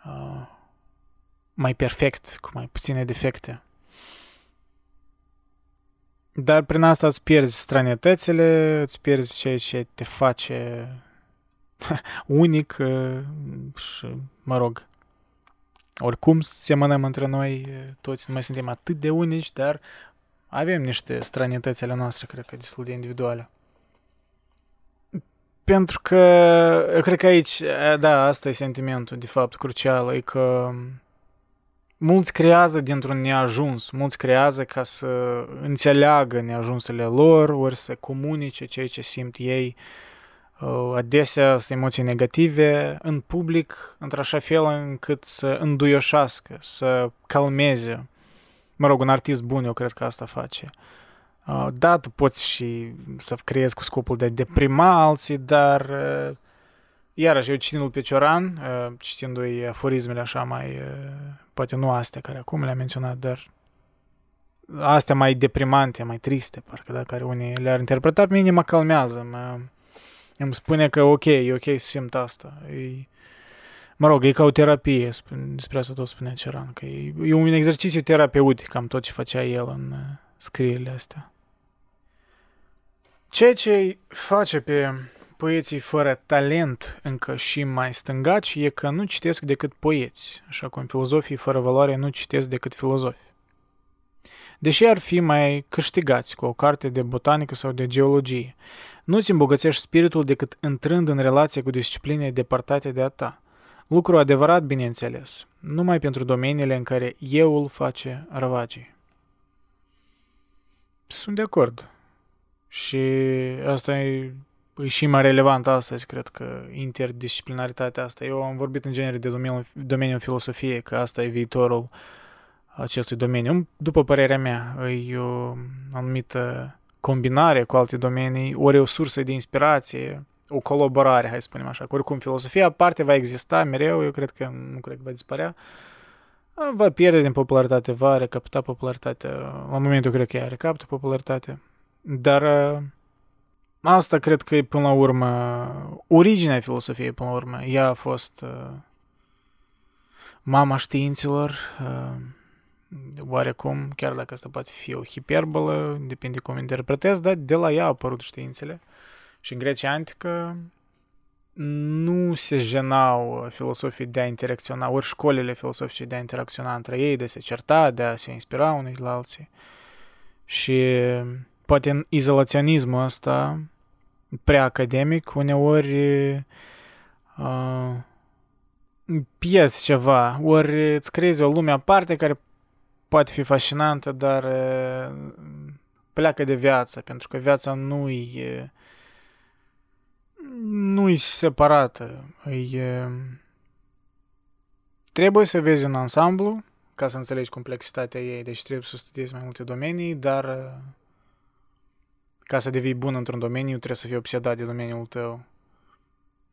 uh, mai perfect, cu mai puține defecte. Dar prin asta îți pierzi stranietățile, îți pierzi ceea ce te face unic uh, și, mă rog, oricum semănăm între noi, toți nu mai suntem atât de unici, dar avem niște stranietăți ale noastre, cred că destul de individuale. Pentru că, eu cred că aici, da, asta e sentimentul, de fapt, crucial, e că mulți creează dintr-un neajuns, mulți creează ca să înțeleagă neajunsurile lor, ori să comunice ceea ce simt ei, uh, adesea sunt emoții negative în public, într-așa fel încât să înduioșească, să calmeze. Mă rog, un artist bun, eu cred că asta face. Uh, da, tu poți și să creezi cu scopul de a deprima alții, dar uh, iarăși eu citindu-l pe Cioran, citindu-i aforismele așa mai poate nu astea care acum le-am menționat, dar astea mai deprimante, mai triste, parcă dacă are unii le-ar interpreta, pe mine mă calmează, mă, îmi spune că ok, e ok să simt asta. E, mă rog, e ca o terapie, despre asta tot spunea Ceran, că e, e un exercițiu terapeutic, cam tot ce făcea el în uh, scrierile astea. Ceea ce face pe poeții fără talent încă și mai stângaci e că nu citesc decât poeți, așa cum filozofii fără valoare nu citesc decât filozofi. Deși ar fi mai câștigați cu o carte de botanică sau de geologie, nu-ți îmbogățești spiritul decât intrând în relație cu discipline departate de a ta. Lucru adevărat, bineînțeles, numai pentru domeniile în care euul face ravagii. Sunt de acord. Și asta e, e și mai relevant astăzi, cred că interdisciplinaritatea asta. Eu am vorbit în genere de domeniul, domeniul filosofiei, că asta e viitorul acestui domeniu. După părerea mea, e o anumită combinare cu alte domenii, ori o sursă de inspirație, o colaborare, hai să spunem așa. Oricum, filosofia aparte va exista mereu, eu cred că nu cred că va dispărea. Va pierde din popularitate, va recapta popularitatea. La momentul cred că ea recaptă popularitate. Dar asta cred că e până la urmă originea filosofiei, până la urmă. Ea a fost uh, mama științelor, uh, oarecum, chiar dacă asta poate fi o hiperbolă, depinde cum interpretezi, dar de la ea au apărut științele. Și în Grecia Antică nu se jenau filosofii de a interacționa, ori școlile filosofice de a interacționa între ei, de a se certa, de a se inspira unii la alții. Și poate în izolaționismul ăsta prea academic, uneori uh, pierzi ceva, ori îți creezi o lume aparte care poate fi fascinantă, dar pleacă de viață, pentru că viața nu e nu e separată. E, trebuie să vezi în ansamblu ca să înțelegi complexitatea ei, deci trebuie să studiezi mai multe domenii, dar ca să devii bun într-un domeniu, trebuie să fii obsedat de domeniul tău.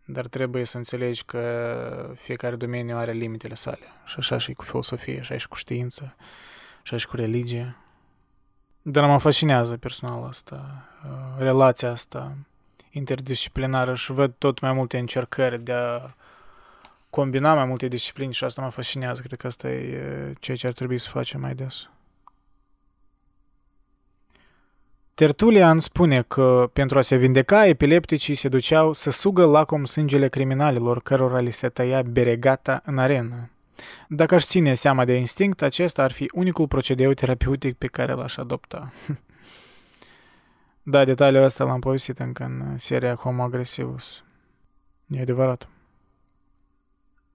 Dar trebuie să înțelegi că fiecare domeniu are limitele sale. Și așa și cu filosofie, așa și cu știință și și cu religie. Dar mă fascinează personal asta, uh, relația asta interdisciplinară și văd tot mai multe încercări de a combina mai multe discipline și asta mă fascinează. Cred că asta e ceea ce ar trebui să facem mai des. Tertulian spune că pentru a se vindeca, epilepticii se duceau să sugă lacom sângele criminalilor cărora li se tăia beregata în arenă. Dacă aș ține seama de instinct, acesta ar fi unicul procedeu terapeutic pe care l-aș adopta. da, detaliul ăsta l-am povestit încă în seria Homo Agresivus. E adevărat.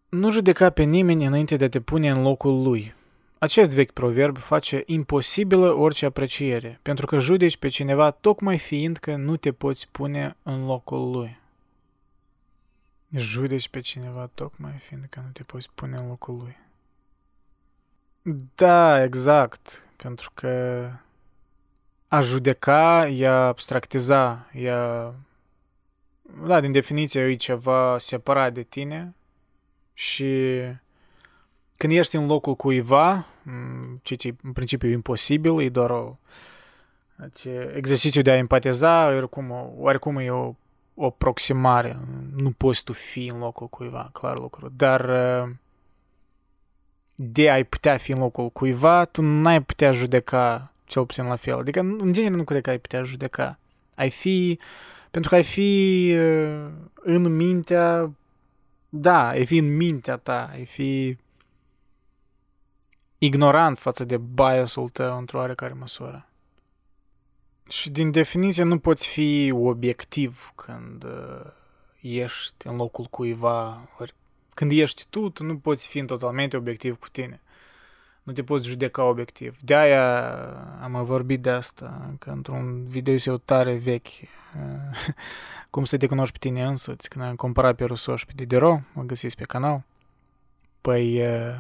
Nu judeca pe nimeni înainte de a te pune în locul lui. Acest vechi proverb face imposibilă orice apreciere, pentru că judeci pe cineva tocmai fiind că nu te poți pune în locul lui judeci pe cineva tocmai fiindcă nu te poți pune în locul lui. Da, exact, pentru că a judeca e a abstractiza, e a... Da, din definiție e ceva separat de tine și când ești în locul cuiva, ce e în principiu imposibil, e doar o ce, exercițiu de a empatiza, oricum, oricum e o o aproximare. Nu poți tu fi în locul cuiva, clar lucru. Dar uh, de ai putea fi în locul cuiva, tu n-ai putea judeca cel puțin la fel. Adică, în genere, nu cred că ai putea judeca. Ai fi, pentru că ai fi uh, în mintea, da, ai fi în mintea ta, ai fi ignorant față de biasul tău într-o oarecare măsură. Și din definiție nu poți fi obiectiv când uh, ești în locul cuiva. Ori când ești tu, tu nu poți fi totalmente obiectiv cu tine. Nu te poți judeca obiectiv. De aia am vorbit de asta, că într-un video tare vechi, uh, cum să te cunoști pe tine însuți, când am comparat pe Rousseau și pe Diderot, mă găsiți pe canal. Păi, uh,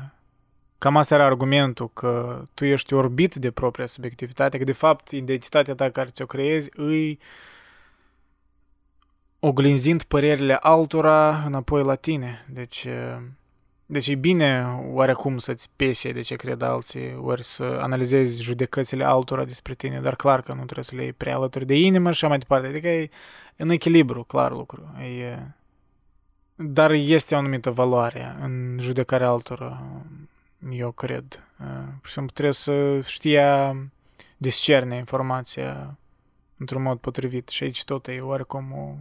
Cam asta era argumentul, că tu ești orbit de propria subiectivitate, că de fapt identitatea ta care ți-o creezi îi oglinzind părerile altora înapoi la tine. Deci Deci e bine oarecum să-ți pese de ce cred alții, ori să analizezi judecățile altora despre tine, dar clar că nu trebuie să le iei prea alături de inimă și așa mai departe. Adică e în echilibru, clar lucru. E, dar este o anumită valoare în judecarea altora, eu cred. Pur și simplu trebuie să știa discerne informația într-un mod potrivit și aici tot e oarecum o,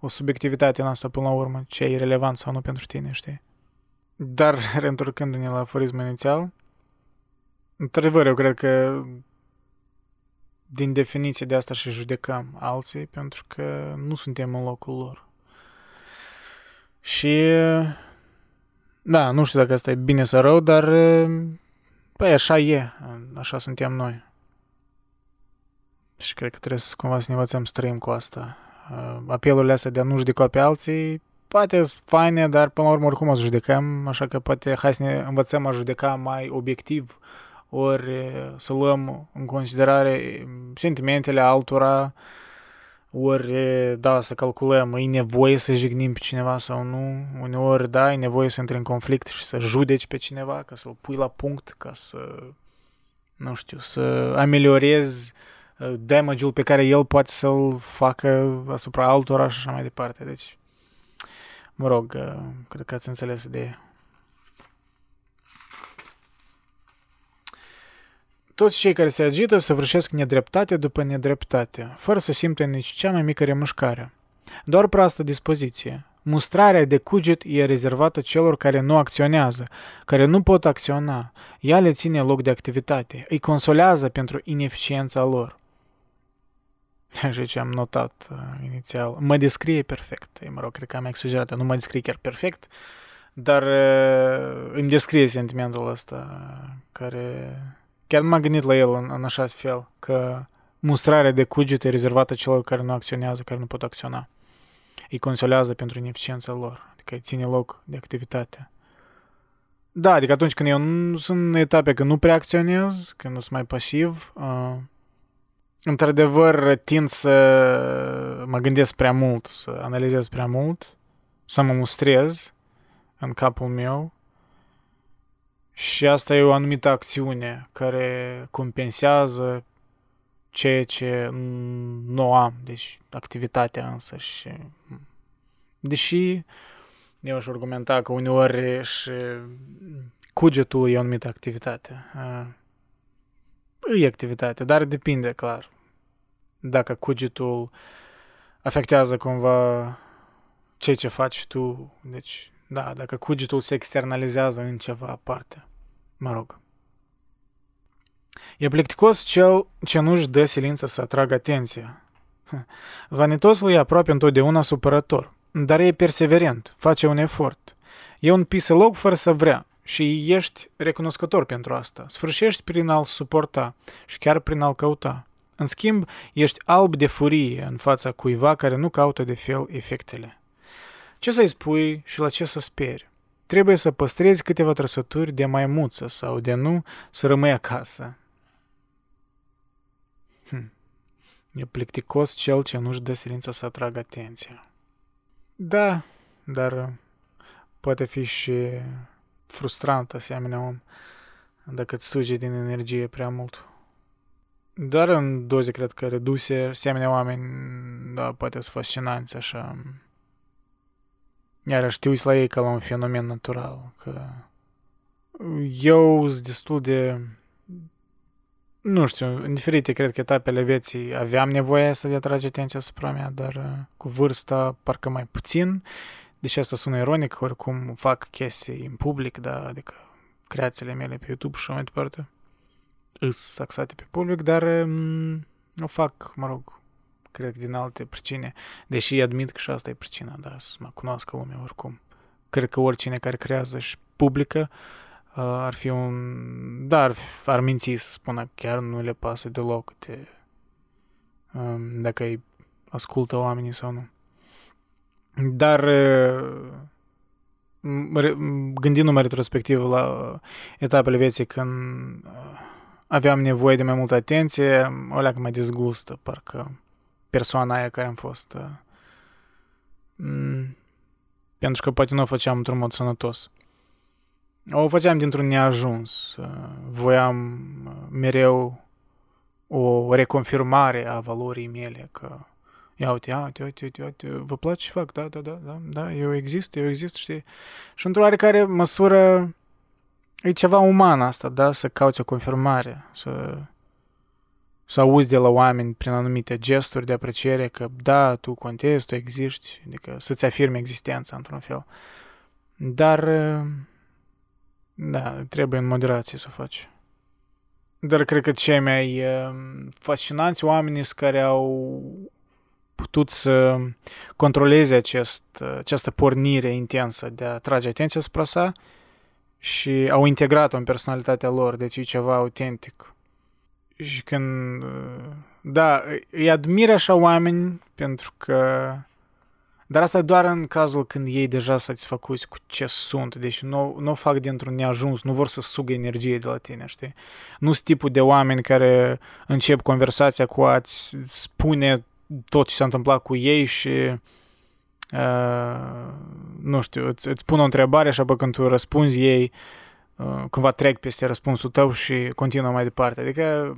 o subiectivitate în asta până la urmă, ce e relevant sau nu pentru tine, știi? Dar, reîntorcându-ne la aforismul inițial, într-adevăr, eu cred că din definiție de asta și judecăm alții, pentru că nu suntem în locul lor. Și, da, nu știu dacă asta e bine sau rău, dar, păi, așa e, așa suntem noi. Și cred că trebuie să cumva să ne învățăm să trăim cu asta. Apelurile astea de a nu judeca pe alții, poate sunt faine, dar până la urmă oricum o să judecăm, așa că poate hai să ne învățăm a judeca mai obiectiv, ori să luăm în considerare sentimentele altora, ori, da, să calculăm, e nevoie să jignim pe cineva sau nu, uneori, da, e nevoie să intri în conflict și să judeci pe cineva, ca să-l pui la punct, ca să, nu știu, să ameliorezi damage-ul pe care el poate să-l facă asupra altora și așa mai departe. Deci, Mă rog, uh, cred că ați înțeles ideea. Toți cei care se agită săvârșesc nedreptate după nedreptate, fără să simtă nici cea mai mică remușcare. Doar proastă dispoziție. Mustrarea de cuget e rezervată celor care nu acționează, care nu pot acționa. Ea le ține loc de activitate, îi consolează pentru ineficiența lor. Așa ce am notat uh, inițial. Mă descrie perfect. Mă rog, cred că am exagerat. Nu mă descrie chiar perfect, dar uh, îmi descrie sentimentul ăsta care... Chiar nu m-am gândit la el în, în așa fel, că mustrarea de cugete rezervată celor care nu acționează, care nu pot acționa. Îi consolează pentru ineficiența lor, adică îi ține loc de activitate. Da, adică atunci când eu nu sunt în etape când nu prea acționez, când sunt mai pasiv, uh, într-adevăr, tind să mă gândesc prea mult, să analizez prea mult, să mă mustrez în capul meu și asta e o anumită acțiune care compensează ceea ce nu am, deci activitatea însă și deși eu aș argumenta că uneori și cugetul e o anumită activitate. E activitate, dar depinde, clar dacă cugetul afectează cumva ceea ce faci tu. Deci, da, dacă cugetul se externalizează în ceva aparte. Mă rog. E plicticos cel ce nu-și dă silință să atragă atenția. Vanitosul e aproape întotdeauna supărător, dar e perseverent, face un efort. E un piselog fără să vrea și ești recunoscător pentru asta. Sfârșești prin a-l suporta și chiar prin a-l căuta. În schimb, ești alb de furie în fața cuiva care nu caută de fel efectele. Ce să-i spui și la ce să speri? Trebuie să păstrezi câteva trăsături de maimuță sau de nu să rămâi acasă. Hm. E plicticos cel ce nu-și dă silința să atragă atenția. Da, dar poate fi și frustrant asemenea om dacă îți suge din energie prea mult. Doar în doze, cred că, reduse, asemenea oameni, da, poate sunt fascinanți, așa. Iar știu la ei ca la un fenomen natural, că eu sunt destul de, nu știu, în diferite, cred că, etapele vieții aveam nevoie să de atrage atenția asupra mea, dar uh, cu vârsta parcă mai puțin, deși asta sună ironic, oricum fac chestii în public, da, adică creațiile mele pe YouTube și așa mai departe îs axate pe public, dar um, o fac, mă rog, cred că din alte pricine, deși admit că și asta e pricina, da, să mă cunoască lumea oricum. Cred că oricine care creează și publică uh, ar fi un... Da, ar, ar minți să spună chiar nu le pasă deloc de, um, dacă îi ascultă oamenii sau nu. Dar uh, gândindu-mă retrospectiv la etapele vieții când uh, aveam nevoie de mai multă atenție, o leacă mai dezgustă, parcă persoana aia care am fost. Uh, m- pentru că poate nu o făceam într-un mod sănătos. O făceam dintr-un neajuns. Voiam mereu o reconfirmare a valorii mele, că ia uite, ia uite, uite, uite, uite, vă place ce fac? Da, da, da, da, da, eu exist, eu exist, știi? Și într-o oarecare măsură e ceva uman asta, da, să cauți o confirmare, să, să auzi de la oameni prin anumite gesturi de apreciere că da, tu contezi, tu existi, adică să-ți afirmi existența într-un fel. Dar, da, trebuie în moderație să faci. Dar cred că cei mai fascinanți oameni care au putut să controleze acest, această pornire intensă de a trage atenția asupra sa și au integrat-o în personalitatea lor, deci e ceva autentic. Și când, da, îi admir așa oameni pentru că dar asta doar în cazul când ei deja satisfăcuți cu ce sunt, deci nu, nu o fac dintr-un neajuns, nu vor să sugă energie de la tine, știi? Nu sunt tipul de oameni care încep conversația cu a-ți spune tot ce s-a întâmplat cu ei și uh, nu știu, îți, îți pun o întrebare și apoi când tu răspunzi ei, uh, cumva trec peste răspunsul tău și continuă mai departe. Adică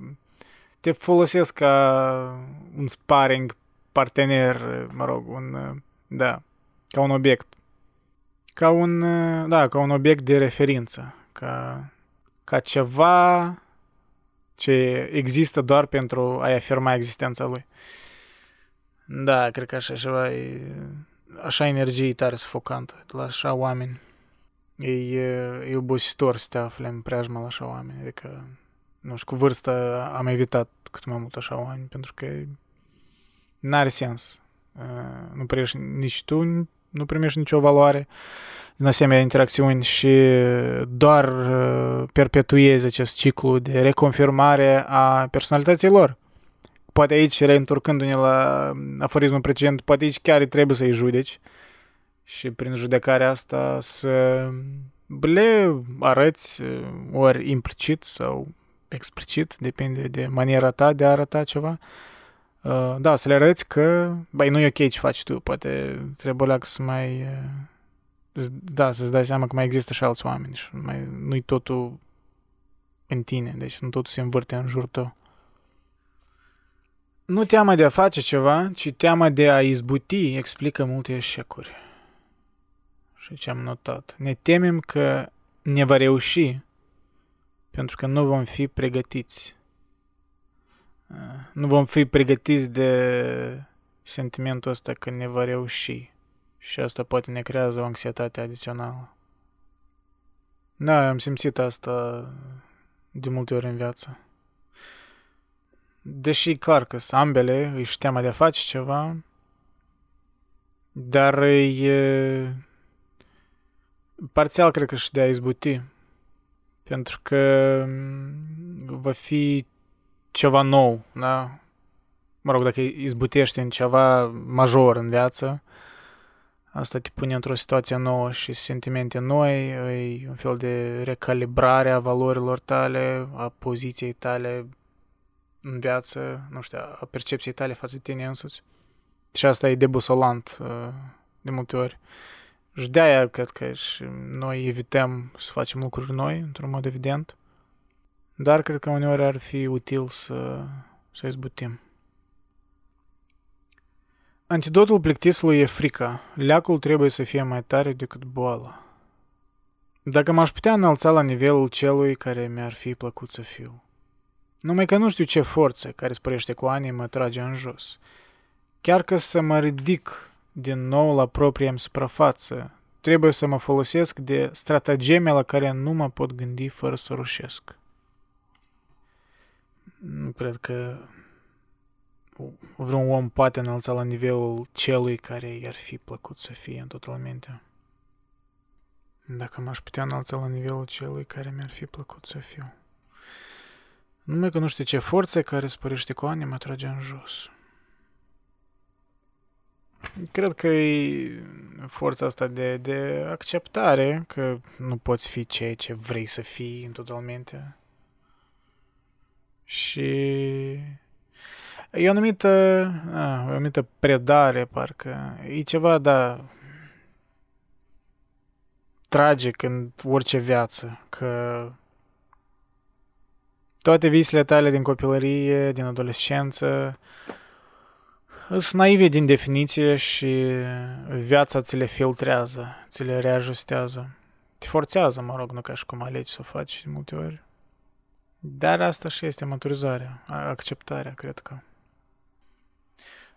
te folosesc ca un sparring partener, mă rog, un, da, ca un obiect. Ca un, da, ca un obiect de referință, ca, ca ceva ce există doar pentru a-i afirma existența lui. Da, cred că așa ceva e... Așa energie tare sufocantă de la așa oameni. E, e obositor să te afli în preajma la așa oameni. Adică, nu știu, cu vârsta am evitat cât mai mult așa oameni, pentru că n-are sens. Nu primești nici tu, nu primești nicio valoare din asemenea interacțiuni și doar perpetuezi acest ciclu de reconfirmare a personalității lor poate aici, reîntorcându-ne la aforismul precedent, poate aici chiar trebuie să-i judeci și prin judecarea asta să le arăți ori implicit sau explicit, depinde de maniera ta de a arăta ceva, da, să le arăți că, băi, nu e ok ce faci tu, poate trebuie să mai, da, să-ți dai seama că mai există și alți oameni și mai, nu-i totul în tine, deci nu totul se învârte în jurul tău nu teama de a face ceva, ci teama de a izbuti explică multe eșecuri. Și ce am notat. Ne temem că ne va reuși pentru că nu vom fi pregătiți. Nu vom fi pregătiți de sentimentul ăsta că ne va reuși. Și asta poate ne creează o anxietate adițională. Da, am simțit asta de multe ori în viață. Deși clar că sunt ambele, își teama de a face ceva, dar e parțial cred că și de a izbuti. Pentru că mm, va fi ceva nou, da? Mă rog, dacă izbutești în ceva major în viață, asta te pune într-o situație nouă și sentimente noi, e un fel de recalibrare a valorilor tale, a poziției tale în viață, nu știu, a percepției tale față de tine însuți. Și asta e debusolant uh, de multe ori. Și de-aia cred că și noi evităm să facem lucruri noi, într-un mod evident. Dar cred că uneori ar fi util să, să izbutim. Antidotul plictisului e frica. Leacul trebuie să fie mai tare decât boala. Dacă m-aș putea înălța la nivelul celui care mi-ar fi plăcut să fiu. Numai că nu știu ce forță care spărește cu ani mă trage în jos. Chiar că să mă ridic din nou la propria îmi suprafață, trebuie să mă folosesc de stratageme la care nu mă pot gândi fără să rușesc. Nu cred că vreun om poate înălța la nivelul celui care i-ar fi plăcut să fie în totalmente. Dacă m-aș putea înălța la nivelul celui care mi-ar fi plăcut să fiu. Numai că nu știu ce forță care spărește cu ani mă trage în jos. Cred că e forța asta de, de acceptare că nu poți fi ceea ce vrei să fii în totalmente. Și e o anumită, a, o anumită predare, parcă. E ceva, da, tragic în orice viață, că toate visele tale din copilărie, din adolescență, sunt naive din definiție și viața ți le filtrează, ți le reajustează. Te forțează, mă rog, nu ca și cum alegi să o faci de multe ori. Dar asta și este maturizarea, acceptarea, cred că.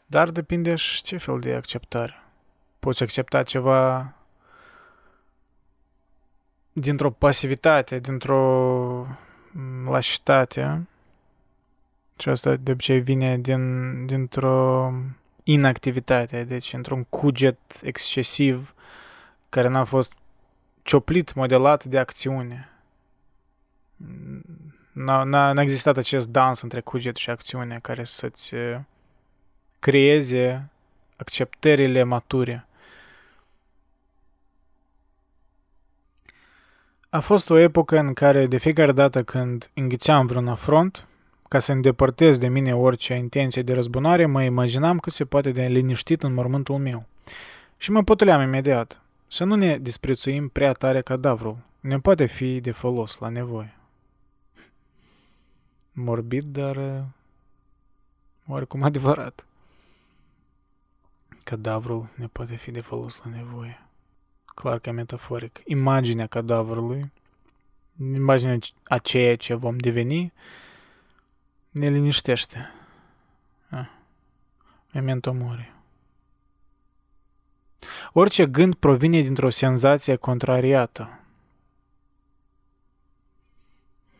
Dar depinde și ce fel de acceptare. Poți accepta ceva dintr-o pasivitate, dintr-o lașitate. Și asta de obicei vine din, dintr-o inactivitate, deci într-un cuget excesiv care n-a fost cioplit, modelat de acțiune. N-a, n-a existat acest dans între cuget și acțiune care să-ți creeze acceptările mature. A fost o epocă în care de fiecare dată când înghițeam vreun afront, ca să îndepărtez de mine orice intenție de răzbunare, mă imaginam că se poate de liniștit în mormântul meu. Și mă potuleam imediat. Să nu ne disprețuim prea tare cadavrul. Ne poate fi de folos la nevoie. Morbid, dar uh, oricum adevărat. Cadavrul ne poate fi de folos la nevoie. Clar că metaforic. Imaginea cadavrului, imaginea a ceea ce vom deveni, ne liniștește. Ah. Memento mori. Orice gând provine dintr-o senzație contrariată.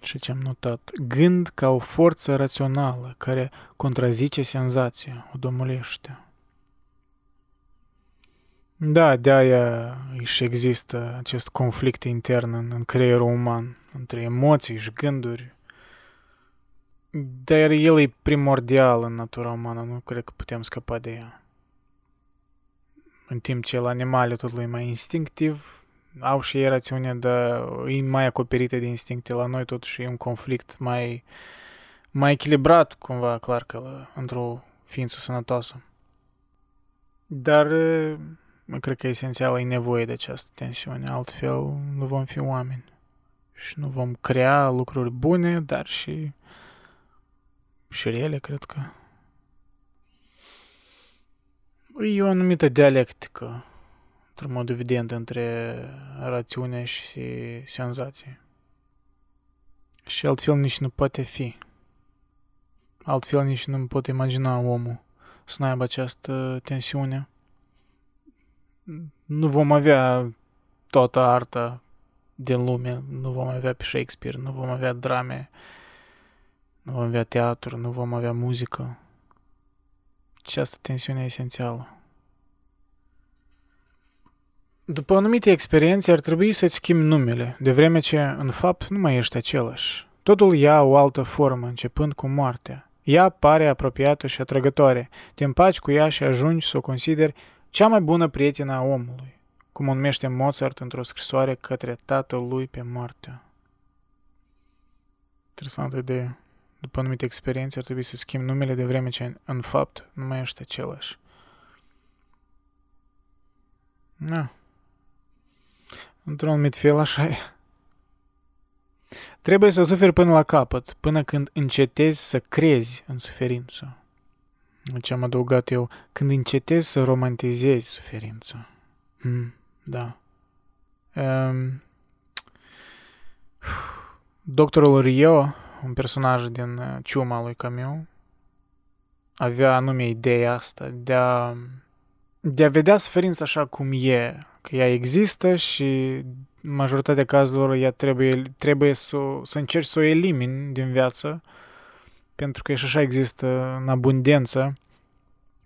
Și ce am notat? Gând ca o forță rațională care contrazice senzația, o domolește. Da, de-aia și există acest conflict intern în, în creierul uman, între emoții și gânduri. Dar el e primordial în natura umană, nu cred că putem scăpa de ea. În timp ce la animale totul e mai instinctiv, au și ei rațiune, dar e mai acoperită de instincte. La noi totuși e un conflict mai, mai echilibrat, cumva, clar că la, într-o ființă sănătoasă. Dar cred că esențial e nevoie de această tensiune, altfel nu vom fi oameni. Și nu vom crea lucruri bune, dar și, și rele, cred că. E o anumită dialectică, într-un mod evident, între rațiune și senzație. Și altfel nici nu poate fi. Altfel nici nu pot imagina omul să n-aibă această tensiune nu vom avea toată arta din lume, nu vom avea pe Shakespeare, nu vom avea drame, nu vom avea teatru, nu vom avea muzică. Această tensiune e esențială. După anumite experiențe ar trebui să-ți schimbi numele, de vreme ce, în fapt, nu mai ești același. Totul ia o altă formă, începând cu moartea. Ea pare apropiată și atrăgătoare. Te împaci cu ea și ajungi să o consideri cea mai bună prietenă a omului, cum o numește Mozart într-o scrisoare către tatăl lui pe moarte. Interesantă idee. După anumite experiențe ar trebui să schimb numele de vreme ce în fapt nu mai ești același. Na. Într-un anumit fel așa e. Trebuie să suferi până la capăt, până când încetezi să crezi în suferință ce am adăugat eu, când încetezi să romantizezi suferința. Hmm, da. Um, doctorul Rio, un personaj din uh, ciuma lui Camus, avea anume ideea asta de a, de a vedea suferința așa cum e, că ea există și în majoritatea cazurilor ea trebuie, trebuie să, să încerci să o elimini din viață, pentru că și așa există în abundență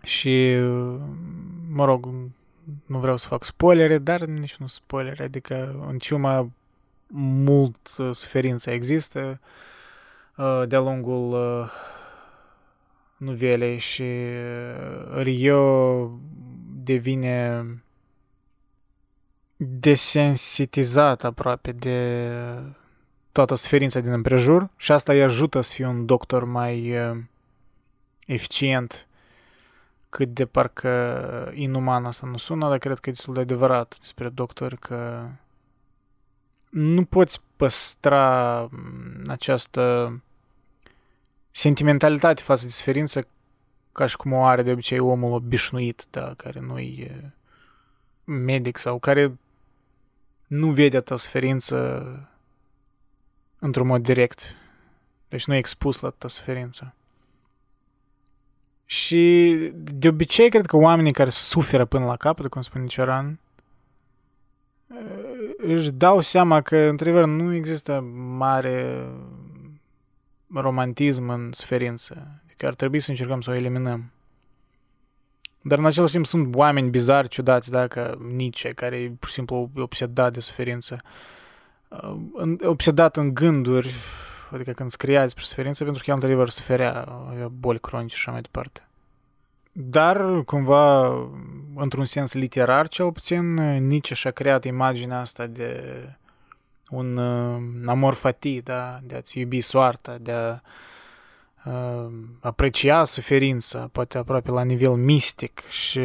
și, mă rog, nu vreau să fac spoilere, dar nici nu spoilere, adică în ciuma mult suferință există de-a lungul novelei și Rio devine desensitizat aproape de toată suferința din împrejur și asta îi ajută să fie un doctor mai eficient cât de parcă inuman asta nu sună, dar cred că e destul de adevărat despre doctori că nu poți păstra mm, această sentimentalitate față de suferință ca și cum o are de obicei omul obișnuit, da, care nu e medic sau care nu vede atâta suferință într-un mod direct. Deci nu e expus la atâta suferință. Și de obicei cred că oamenii care suferă până la capăt, cum spune Cioran, își dau seama că, într-adevăr, nu există mare romantism în suferință. Adică ar trebui să încercăm să o eliminăm. Dar în același timp sunt oameni bizari, ciudați, da, ca Nietzsche, care e pur și simplu obsedat de suferință. Obsedat în gânduri, adică când scria despre suferință, pentru că el într-adevăr suferea, avea boli cronice și așa mai departe. Dar, cumva, într-un sens literar, cel puțin, Nietzsche și-a creat imaginea asta de un uh, amor fati, da? de a-ți iubi soarta, de a uh, aprecia suferința, poate aproape la nivel mistic și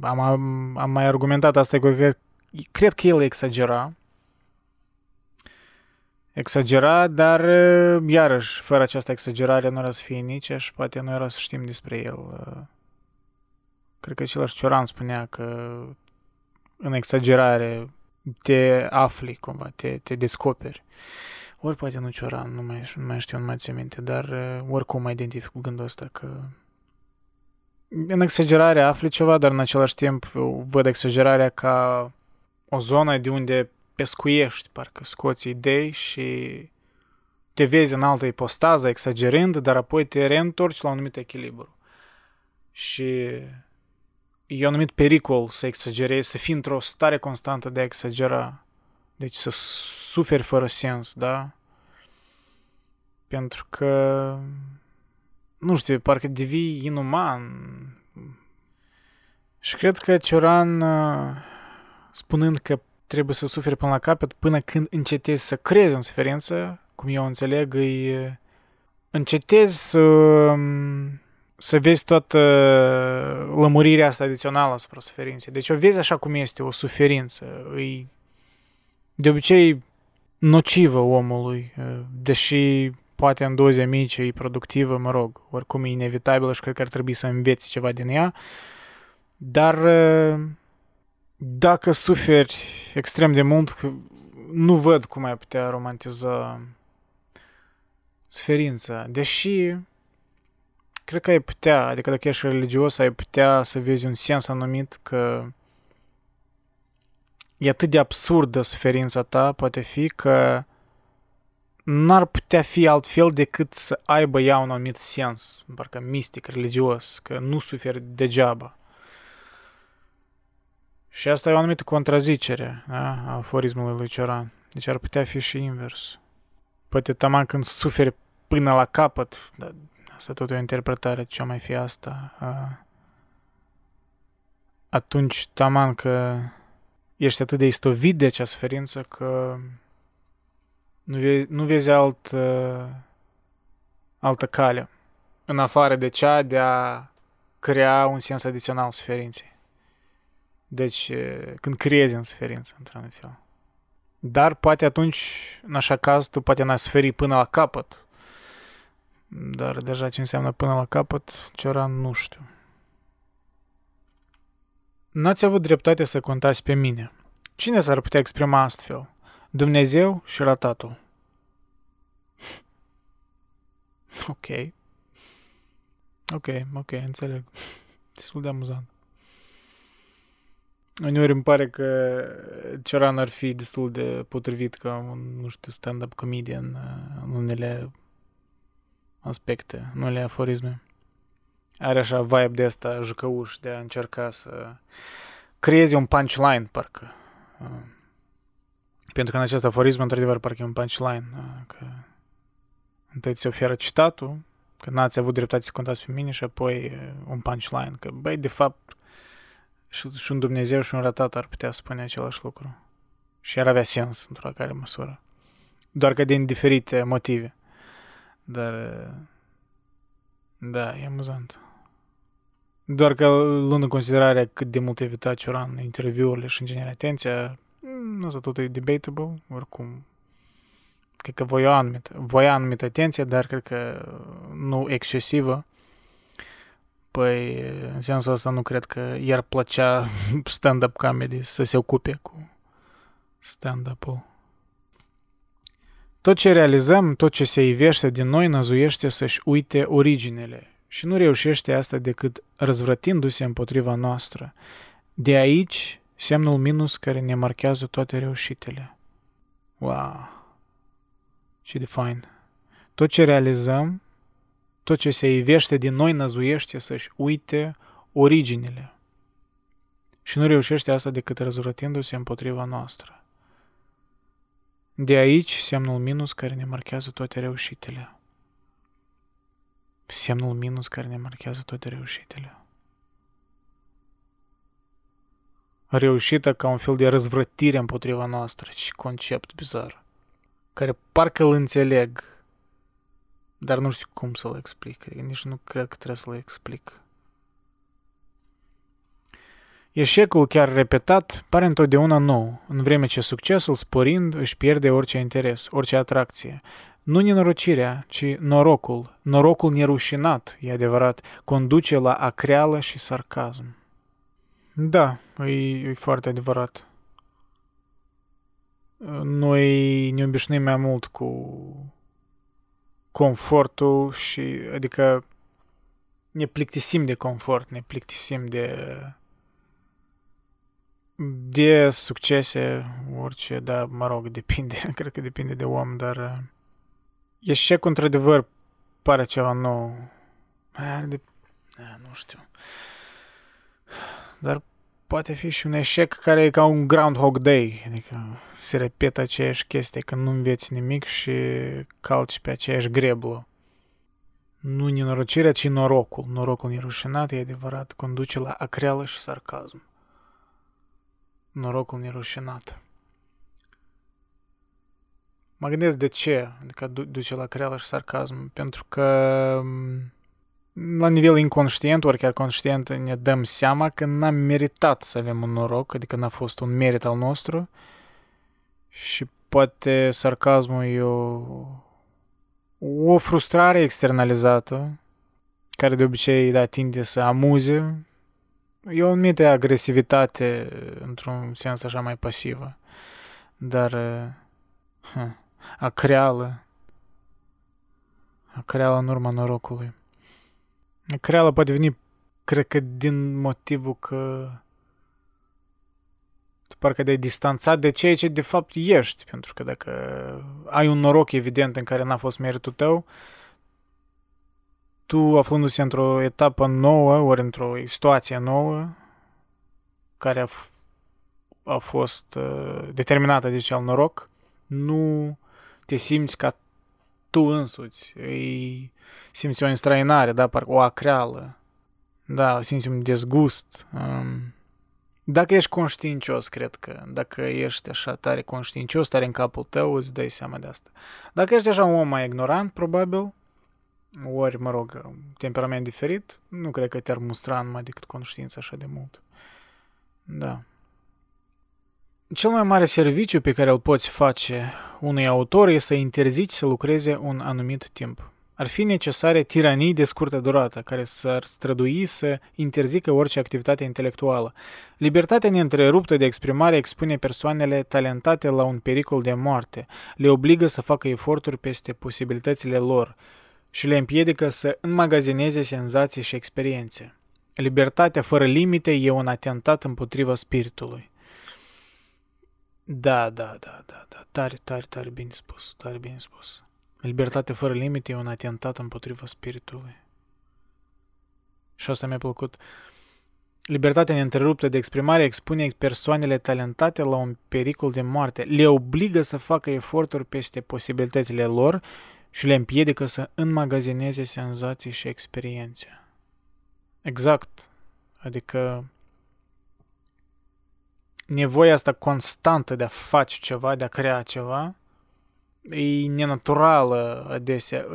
am, am mai argumentat asta cu că cred că el exagera, exagera, dar iarăși, fără această exagerare nu era să fie nici și poate nu era să știm despre el. Cred că același Șcioran spunea că în exagerare te afli cumva, te, te descoperi. Ori poate nu Cioran, nu mai, nu mai știu, nu mai țin minte, dar oricum mai identific cu gândul ăsta că în exagerare afli ceva, dar în același timp văd exagerarea ca o zonă de unde pescuiești, parcă scoți idei și te vezi în altă ipostază, exagerând, dar apoi te reîntorci la un anumit echilibru. Și e un anumit pericol să exagerezi, să fii într-o stare constantă de a exagera. Deci să suferi fără sens, da? Pentru că, nu știu, parcă devii inuman. Și cred că Cioran, spunând că trebuie să suferi până la capăt până când încetezi să crezi în suferință, cum eu înțeleg, îi încetezi să, să vezi toată lămurirea asta adițională asupra suferinței. Deci o vezi așa cum este o suferință. Îi de obicei nocivă omului, deși poate în doze mici e productivă, mă rog, oricum e inevitabilă și cred că ar trebui să înveți ceva din ea, dar dacă suferi extrem de mult, nu văd cum ai putea romantiza suferința. Deși, cred că ai putea, adică dacă ești religios, ai putea să vezi un sens anumit că e atât de absurdă suferința ta, poate fi că n-ar putea fi altfel decât să aibă ea un anumit sens, parcă mistic, religios, că nu suferi degeaba. Și asta e o anumită contrazicere da? a aforismului lui Cioran. Deci ar putea fi și invers. Poate taman când suferi până la capăt, dar asta tot e o interpretare, ce mai fi asta, a, atunci taman că ești atât de istovit de acea suferință că nu, ve- nu vezi alt, uh, altă cale în afară de cea de a crea un sens adițional suferinței. Deci, când creezi în suferință, într-un fel. Dar poate atunci, în așa caz, tu poate n-ai suferi până la capăt. Dar deja ce înseamnă până la capăt, ciora nu știu. N-ați avut dreptate să contați pe mine. Cine s-ar putea exprima astfel? Dumnezeu și ratatul. Ok. Ok, ok, înțeleg. Destul de amuzant. Uneori îmi pare că Cioran ar fi destul de potrivit ca un, nu știu, stand-up comedian uh, în unele aspecte, în unele aforisme. Are așa vibe de asta jucăuș, de a încerca să creeze un punchline, parcă. Uh, pentru că în acest aforism, într-adevăr, parcă e un punchline. Uh, că întâi ți oferă citatul, că n-ați avut dreptate să contați pe mine și apoi un punchline. Că, băi, de fapt, și, și un Dumnezeu și un ratat ar putea spune același lucru. Și ar avea sens într-o care măsură. Doar că din diferite motive. Dar, da, e amuzant. Doar că luând în considerare cât de mult evita Cioran interviurile și în general atenția, Mm, Asta tot e debatable, oricum. Cred că voia anumită, voia anumită atenție, dar cred că nu excesivă. Păi, în sensul ăsta nu cred că i-ar plăcea stand-up comedy să se ocupe cu stand-up-ul. Tot ce realizăm, tot ce se ivește din noi, năzuiește să-și uite originele și nu reușește asta decât răzvrătindu-se împotriva noastră. De aici semnul minus care ne marchează toate reușitele. Wow! Ce de fain! Tot ce realizăm, tot ce se ivește din noi năzuiește să-și uite originele. Și nu reușește asta decât răzvrătindu-se împotriva noastră. De aici semnul minus care ne marchează toate reușitele. Semnul minus care ne marchează toate reușitele. Reușită ca un fel de răzvrătire împotriva noastră. Ce concept bizar. Care parcă îl înțeleg, dar nu știu cum să-l explic. Adică nici nu cred că trebuie să-l explic. Eșecul chiar repetat pare întotdeauna nou, în vreme ce succesul sporind își pierde orice interes, orice atracție. Nu nenorocirea, ci norocul, norocul nerușinat, e adevărat, conduce la acreală și sarcasm. Da, e, e foarte adevărat. Noi ne obișnuim mai mult cu confortul și, adică, ne plictisim de confort, ne plictisim de de succese, orice, da, mă rog, depinde, cred că depinde de om, dar uh, eșecul, într-adevăr, pare ceva nou. De, da, nu știu. Dar poate fi și un eșec care e ca un Groundhog Day, adică se repetă aceeași chestie, că nu înveți nimic și calci pe aceeași greblă. Nu nenorocirea, ci norocul. Norocul nerușinat, e adevărat, conduce la acreală și sarcasm norocul nerușinat. Mă gândesc de ce, adică duce la creală și sarcasm, pentru că la nivel inconștient, ori chiar conștient, ne dăm seama că n-am meritat să avem un noroc, adică n-a fost un merit al nostru și poate sarcasmul e o, o frustrare externalizată, care de obicei da, tinde să amuze E o anumită agresivitate într-un sens așa mai pasivă, dar uh, acreală, acreală în urma norocului. Acreală poate veni, cred că din motivul că tu parcă de distanțat de ceea ce de fapt ești, pentru că dacă ai un noroc evident în care n-a fost meritul tău, tu aflându-se într-o etapă nouă, ori într-o situație nouă, care a, f- a fost uh, determinată de cel noroc, nu te simți ca tu însuți, îi simți o înstrăinare, da, parcă o acreală, da, simți un dezgust. Um, dacă ești conștiincios, cred că, dacă ești așa tare conștiincios, tare în capul tău, îți dai seama de asta. Dacă ești așa un om mai ignorant, probabil, ori, mă rog, temperament diferit, nu cred că te-ar mustra numai decât conștiința așa de mult. Da. Cel mai mare serviciu pe care îl poți face unui autor este să interzici să lucreze un anumit timp. Ar fi necesare tiranii de scurtă durată, care s-ar strădui să interzică orice activitate intelectuală. Libertatea neîntreruptă de exprimare expune persoanele talentate la un pericol de moarte, le obligă să facă eforturi peste posibilitățile lor, și le împiedică să înmagazineze senzații și experiențe. Libertatea fără limite e un atentat împotriva spiritului. Da, da, da, da, da, tare, tare, tare bine spus, tare bine spus. Libertatea fără limite e un atentat împotriva spiritului. Și asta mi-a plăcut. Libertatea neîntreruptă de exprimare expune persoanele talentate la un pericol de moarte, le obligă să facă eforturi peste posibilitățile lor și le împiedică să înmagazineze senzații și experiențe. Exact. Adică nevoia asta constantă de a face ceva, de a crea ceva, e nenaturală adesea.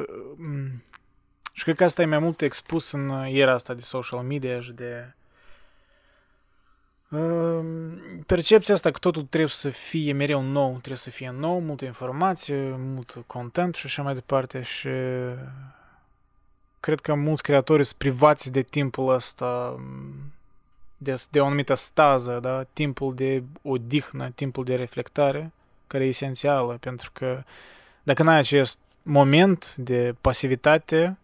Și cred că asta e mai mult expus în era asta de social media și de percepția asta că totul trebuie să fie mereu nou, trebuie să fie nou, multă informație, mult content și așa mai departe și cred că mulți creatori sunt privați de timpul ăsta, de, de o anumită stază, da? timpul de odihnă, timpul de reflectare, care e esențială, pentru că dacă n-ai acest moment de pasivitate,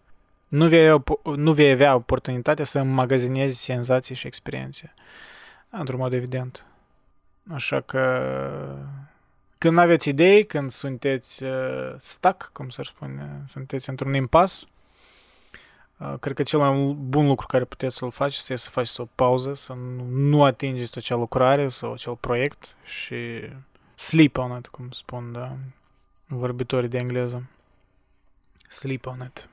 nu vei, nu vei avea oportunitatea să îmagazinezi senzații și experiențe. Într-un mod evident. Așa că când aveți idei, când sunteți uh, stuck, cum să spune, sunteți într-un impas, uh, cred că cel mai bun lucru care puteți să-l faceți este să faceți o pauză, să nu, nu atingeți acea lucrare sau acel proiect și sleep on it, cum spun da, vorbitorii de engleză. Sleep on it.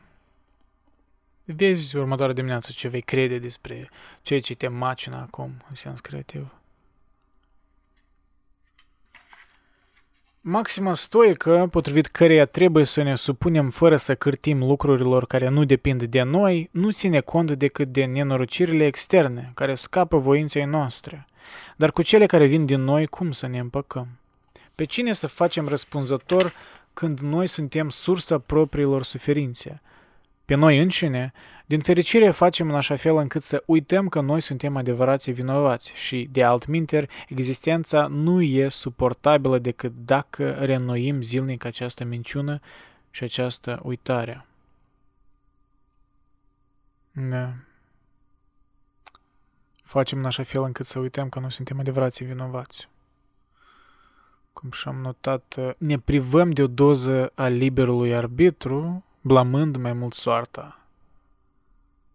Vezi următoarea dimineață ce vei crede despre ceea ce te macină acum în sens creativ. Maxima stoică, potrivit căreia trebuie să ne supunem fără să cârtim lucrurilor care nu depind de noi, nu ține cont decât de nenorocirile externe, care scapă voinței noastre. Dar cu cele care vin din noi, cum să ne împăcăm? Pe cine să facem răspunzător când noi suntem sursa propriilor suferințe? Pe noi înșine, din fericire facem în așa fel încât să uităm că noi suntem adevărații vinovați și, de altminteri, existența nu e suportabilă decât dacă reînnoim zilnic această minciună și această uitare. Da. Facem în așa fel încât să uităm că noi suntem adevărații vinovați. Cum și-am notat, ne privăm de o doză a liberului arbitru, blamând mai mult soarta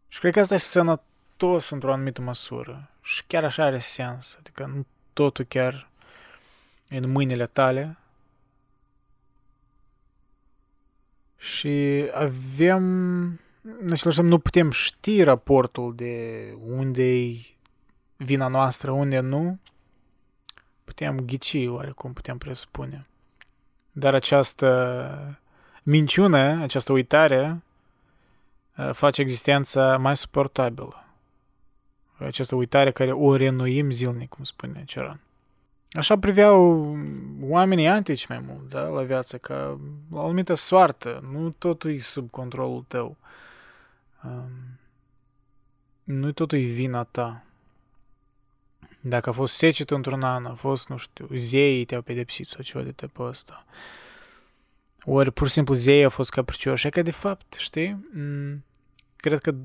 și cred că asta e sănătos într-o anumită măsură. Și chiar așa are sens. Adică nu totul chiar e în mâinile tale. Și avem, în același timp, nu putem ști raportul de unde e vina noastră, unde nu. Putem ghici, oarecum putem presupune. Dar această minciună, această uitare, Uh, face existența mai suportabilă. Această uitare care o renuim zilnic, cum spune Ceran. Așa priveau oamenii antici mai mult, da, la viață, ca la o anumită soartă, nu totul e sub controlul tău. Um, nu totul e vina ta. Dacă a fost secet într-un an, a fost, nu știu, zeii te-au pedepsit sau ceva de tipul ăsta. Ori pur și simplu zeii au fost capricioși. E că de fapt, știi, cred că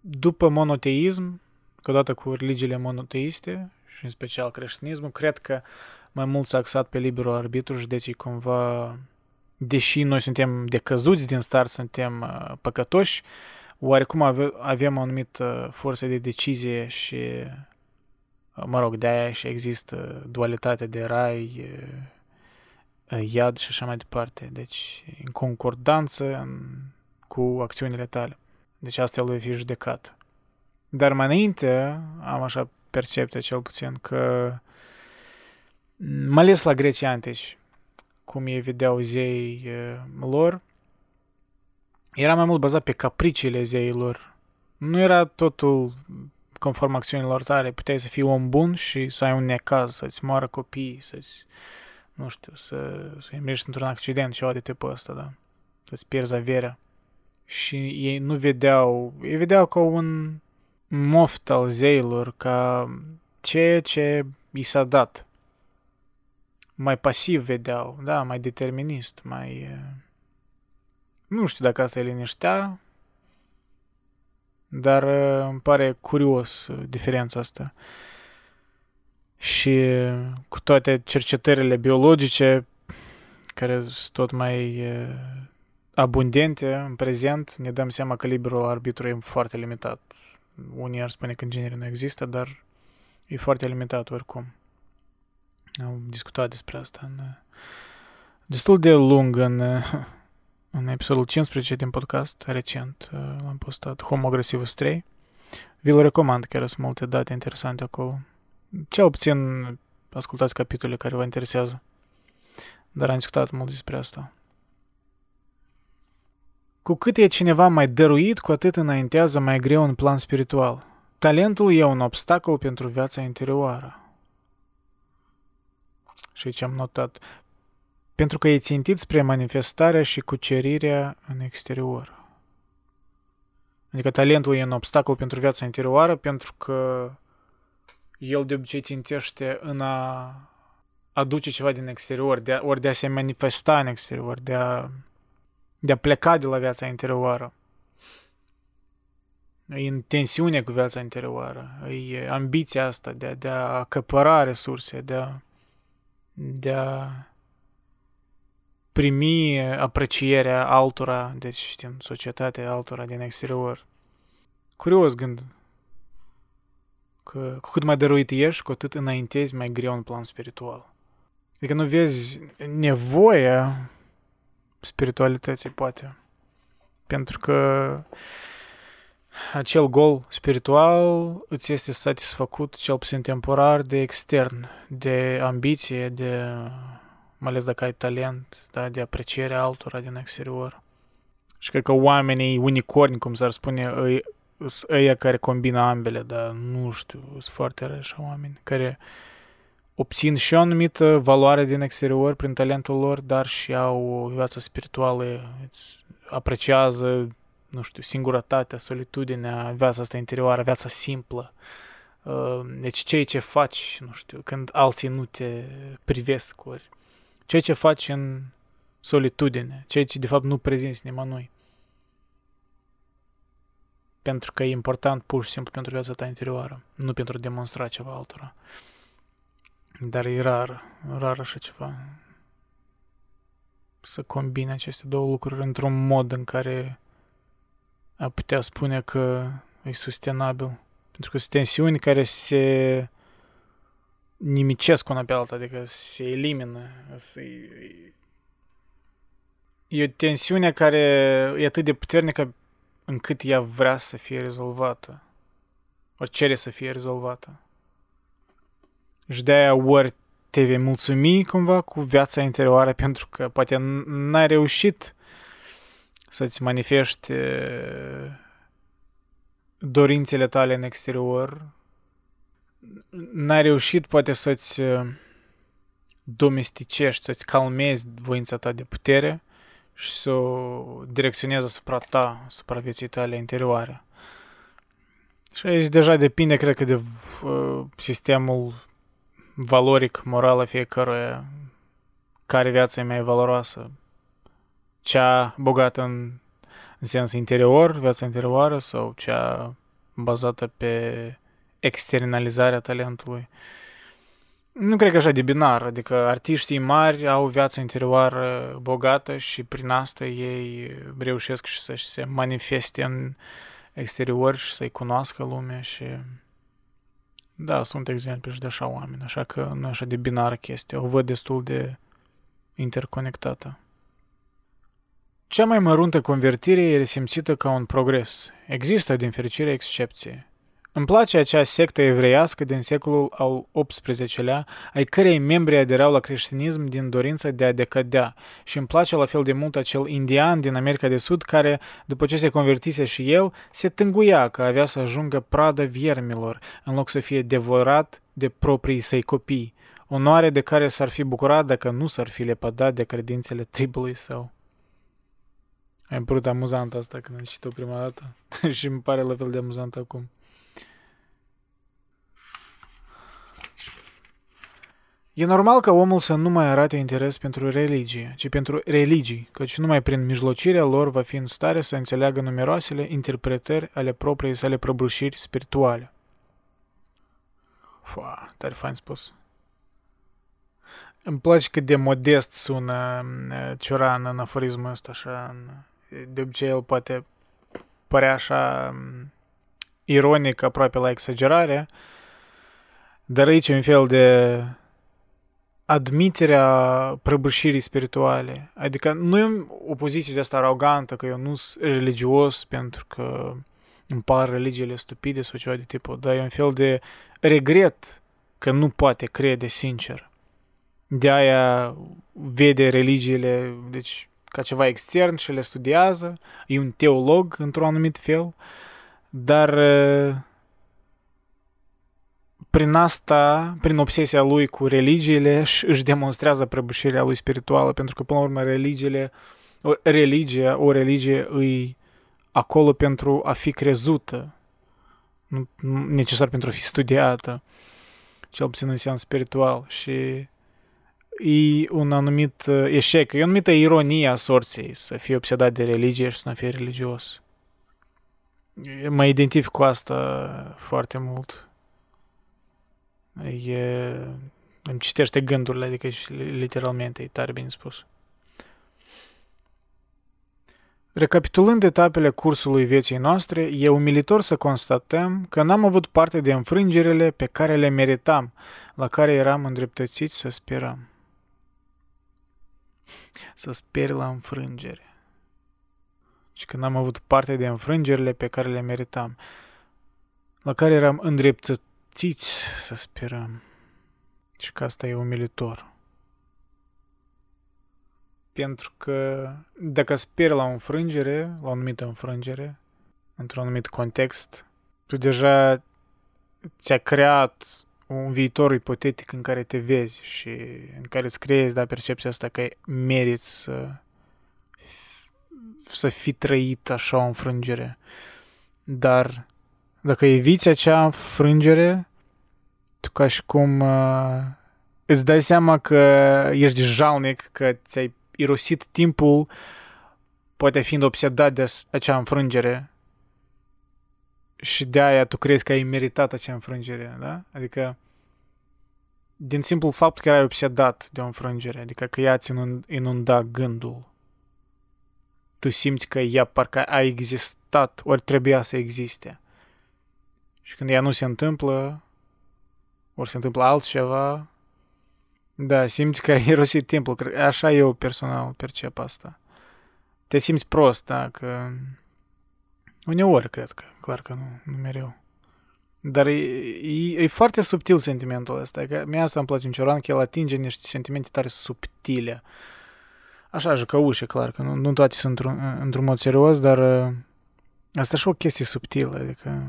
după monoteism, că odată cu religiile monoteiste și în special creștinismul, cred că mai mult s-a axat pe liberul arbitru și deci cumva, deși noi suntem decăzuți din start, suntem uh, păcătoși, oarecum ave- avem o anumită forță de decizie și, uh, mă rog, de-aia și există dualitatea de rai, uh, iad și așa mai departe. Deci, în concordanță în, cu acțiunile tale. Deci asta lui fi judecat. Dar mai înainte am așa percepția cel puțin că mai ales la grecii antici, cum ei vedeau zei lor, era mai mult bazat pe capriciile zeilor. Nu era totul conform acțiunilor tale. Puteai să fii om bun și să ai un necaz, să-ți moară copii, să-ți, nu știu, să, să mergi într-un accident, ceva de tipul ăsta, da? Să-ți pierzi averea și ei nu vedeau, ei vedeau ca un moft al zeilor, ca ceea ce i s-a dat. Mai pasiv vedeau, da, mai determinist, mai... Nu știu dacă asta îi liniștea, dar îmi pare curios diferența asta. Și cu toate cercetările biologice, care sunt tot mai abundente în prezent, ne dăm seama că liberul arbitru e foarte limitat. Unii ar spune că în genere nu există, dar e foarte limitat oricum. Am discutat despre asta în, destul de lung în, în episodul 15 din podcast, recent l-am postat, Homo Aggressivus 3. Vi-l recomand, chiar sunt multe date interesante acolo. Cel puțin ascultați capitole care vă interesează. Dar am discutat mult despre asta. Cu cât e cineva mai dăruit, cu atât înaintează mai greu în plan spiritual. Talentul e un obstacol pentru viața interioară. Și ce am notat. Pentru că e țintit spre manifestarea și cucerirea în exterior. Adică talentul e un obstacol pentru viața interioară pentru că el de obicei țintește în a aduce ceva din exterior, de a, ori de a se manifesta în exterior, de a, de a pleca de la viața interioară. E în tensiune cu viața interioară, e ambiția asta de a, de a acăpăra resurse, de a, de a primi aprecierea altora, deci știm, societatea altora din exterior. Curios gând. Că cu cât mai dăruit ești, cu atât înaintezi mai greu în plan spiritual. Adică nu vezi nevoia spiritualității, poate. Pentru că acel gol spiritual îți este satisfăcut, cel puțin temporar, de extern, de ambiție, de, mai ales dacă ai talent, da, de aprecierea altora din exterior. Și cred că oamenii unicorni, cum s-ar spune, îi, sunt ăia care combină ambele, dar nu știu, sunt foarte răi așa oameni, care obțin și o anumită valoare din exterior prin talentul lor, dar și au o viață spirituală, îți apreciază, nu știu, singurătatea, solitudinea, viața asta interioară, viața simplă. Uh, deci ceea ce faci, nu știu, când alții nu te privesc, ori ceea ce faci în solitudine, ceea ce de fapt nu prezinți nimănui. Pentru că e important pur și simplu pentru viața ta interioară, nu pentru a demonstra ceva altora. Dar e rar, rar așa ceva. Să combine aceste două lucruri într-un mod în care a putea spune că e sustenabil. Pentru că sunt tensiuni care se nimicesc una pe alta, adică se elimină. E o tensiune care e atât de puternică încât ea vrea să fie rezolvată. Ori cere să fie rezolvată. Și de-aia ori te vei mulțumi cumva cu viața interioară pentru că poate n-ai reușit să-ți manifesti dorințele tale în exterior, n-ai reușit poate să-ți domesticești, să-ți calmezi voința ta de putere și să o direcționezi asupra ta, asupra vieții tale interioare. Și aici deja depinde, cred că, de uh, sistemul valoric, moral a fiecăruia, care viața e mai valoroasă. Cea bogată în, în sens interior, viața interioară, sau cea bazată pe externalizarea talentului. Nu cred că așa de binar, adică artiștii mari au viața interioară bogată și prin asta ei reușesc și să se manifeste în exterior și să-i cunoască lumea și da, sunt exemple și de așa oameni, așa că nu e așa de binară chestia, o văd destul de interconectată. Cea mai măruntă convertire e resimțită ca un progres. Există, din fericire, excepție. Îmi place acea sectă evreiască din secolul al XVIII-lea, ai cărei membri aderau la creștinism din dorința de a decădea și îmi place la fel de mult acel indian din America de Sud care, după ce se convertise și el, se tânguia că avea să ajungă pradă viermilor, în loc să fie devorat de proprii săi copii, onoare de care s-ar fi bucurat dacă nu s-ar fi lepădat de credințele tribului său. Ai părut amuzant asta când am citit-o prima dată și îmi pare la fel de amuzant acum. E normal ca omul să nu mai arate interes pentru religie, ci pentru religii, căci numai prin mijlocirea lor va fi în stare să înțeleagă numeroasele interpretări ale propriei sale prăbușiri spirituale. Fua, tare fain spus. Îmi place cât de modest sună Cioran în aforismul ăsta, așa. De obicei el poate părea așa ironic, aproape la exagerare, dar aici e un fel de admiterea prăbușirii spirituale. Adică nu e o poziție de asta arogantă, că eu nu sunt religios pentru că îmi par religiile stupide sau ceva de tipul, dar e un fel de regret că nu poate crede sincer. De aia vede religiile, deci ca ceva extern și le studiază, e un teolog într-un anumit fel, dar prin asta, prin obsesia lui cu religiile, își demonstrează prăbușirea lui spirituală, pentru că, până la urmă, religiile, o, religia, o religie îi acolo pentru a fi crezută, nu necesar pentru a fi studiată, cel puțin în sens spiritual. Și e un anumit uh, eșec, e o anumită ironie a sorții să fii obsedat de religie și să nu fii religios. Mă identific cu asta foarte mult. E, îmi citește gândurile, adică și literalmente, e tare bine spus. Recapitulând etapele cursului vieții noastre, e umilitor să constatăm că n-am avut parte de înfrângerile pe care le meritam, la care eram îndreptățiți să sperăm. Să speri la înfrângere. Și că n-am avut parte de înfrângerile pe care le meritam, la care eram îndreptățiți să sperăm. Și că asta e umilitor. Pentru că dacă speri la o înfrângere, la o anumită înfrângere, într-un anumit context, tu deja ți-a creat un viitor ipotetic în care te vezi și în care îți creezi da, percepția asta că meriți să, să fi trăit așa o înfrângere. Dar dacă eviți acea înfrângere, tu ca și cum uh, îți dai seama că ești jalnic, că ți-ai irosit timpul, poate fiind obsedat de acea înfrângere și de aia tu crezi că ai meritat acea înfrângere, da? Adică din simplu fapt că erai obsedat de o înfrângere, adică că ea ți inunda gândul. Tu simți că ea parcă a existat, ori trebuia să existe. Și când ea nu se întâmplă, ori se întâmplă altceva, da, simți că ai irosit timpul. Așa eu personal percep asta. Te simți prost, da, că... Uneori, cred că, clar că nu, nu mereu. Dar e, e, e foarte subtil sentimentul ăsta. Că mie asta îmi place în Cioran, că el atinge niște sentimente tare subtile. Așa, jucăușe, clar, că nu, nu toate sunt într-un, într-un mod serios, dar uh, asta e și o chestie subtilă. Adică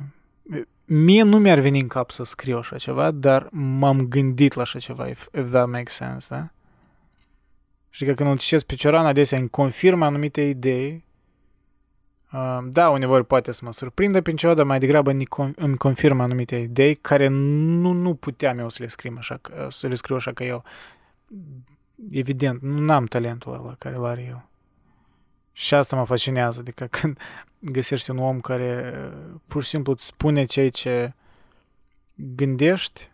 mie nu mi-ar veni în cap să scriu așa ceva, dar m-am gândit la așa ceva, if, if that makes sense, da? Și că când îl citesc pe Cioran, adesea îmi confirmă anumite idei. Uh, da, uneori poate să mă surprindă prin ceva, dar mai degrabă îmi confirmă anumite idei care nu, nu puteam eu să le scriu așa, să le scriu așa ca el. Evident, nu am talentul ăla care l are el. Și asta mă fascinează, adică când găsești un om care uh, pur și simplu îți spune ceea ce gândești,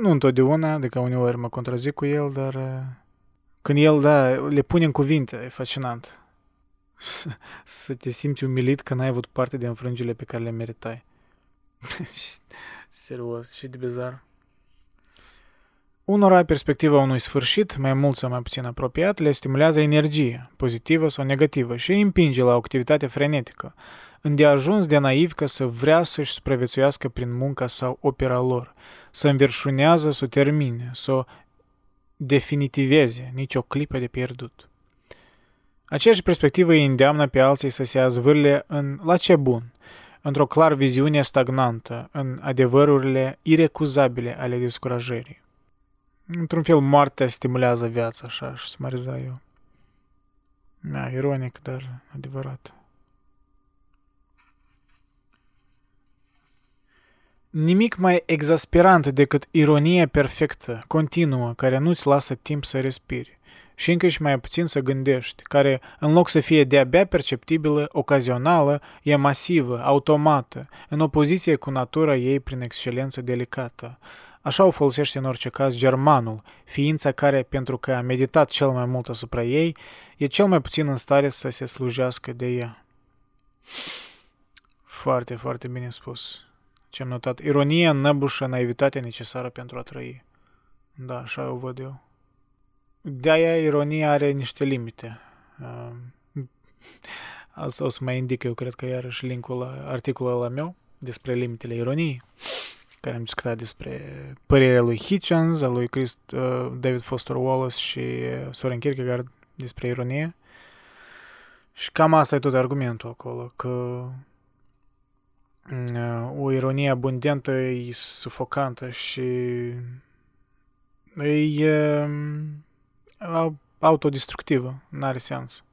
nu întotdeauna, adică uneori mă contrazic cu el, dar uh, când el, da, le pune în cuvinte, e fascinant. Să te simți umilit că n-ai avut parte de înfrângile pe care le meritai. Serios, și de bizar. Unora, perspectiva unui sfârșit, mai mult sau mai puțin apropiat, le stimulează energie, pozitivă sau negativă, și îi împinge la o activitate frenetică, îndeajuns de naiv ca să vrea să-și supraviețuiască prin munca sau opera lor, să înverșunează, să o termine, să o definitiveze, nici o clipă de pierdut. Aceeași perspectivă îi îndeamnă pe alții să se azvârle în la ce bun, într-o clar viziune stagnantă, în adevărurile irecuzabile ale descurajării. Într-un fel, moartea stimulează viața, așa, și sumariza eu. Da, ironic, dar adevărat. Nimic mai exasperant decât ironia perfectă, continuă, care nu-ți lasă timp să respiri și încă și mai puțin să gândești, care, în loc să fie de-abia perceptibilă, ocazională, e masivă, automată, în opoziție cu natura ei prin excelență delicată, Așa o folosește în orice caz germanul, ființa care, pentru că a meditat cel mai mult asupra ei, e cel mai puțin în stare să se slujească de ea. Foarte, foarte bine spus. Ce-am notat. Ironia înăbușă naivitatea necesară pentru a trăi. Da, așa o văd eu. De-aia ironia are niște limite. Asta o să mai indic eu, cred că iarăși linkul la articolul ăla meu despre limitele ironiei care am discutat despre părerea lui Hitchens, a lui Chris, uh, David Foster Wallace și uh, Soren Kierkegaard despre ironie. Și cam asta e tot argumentul acolo, că uh, o ironie abundentă, e sufocantă și e uh, autodestructivă, n-are sens.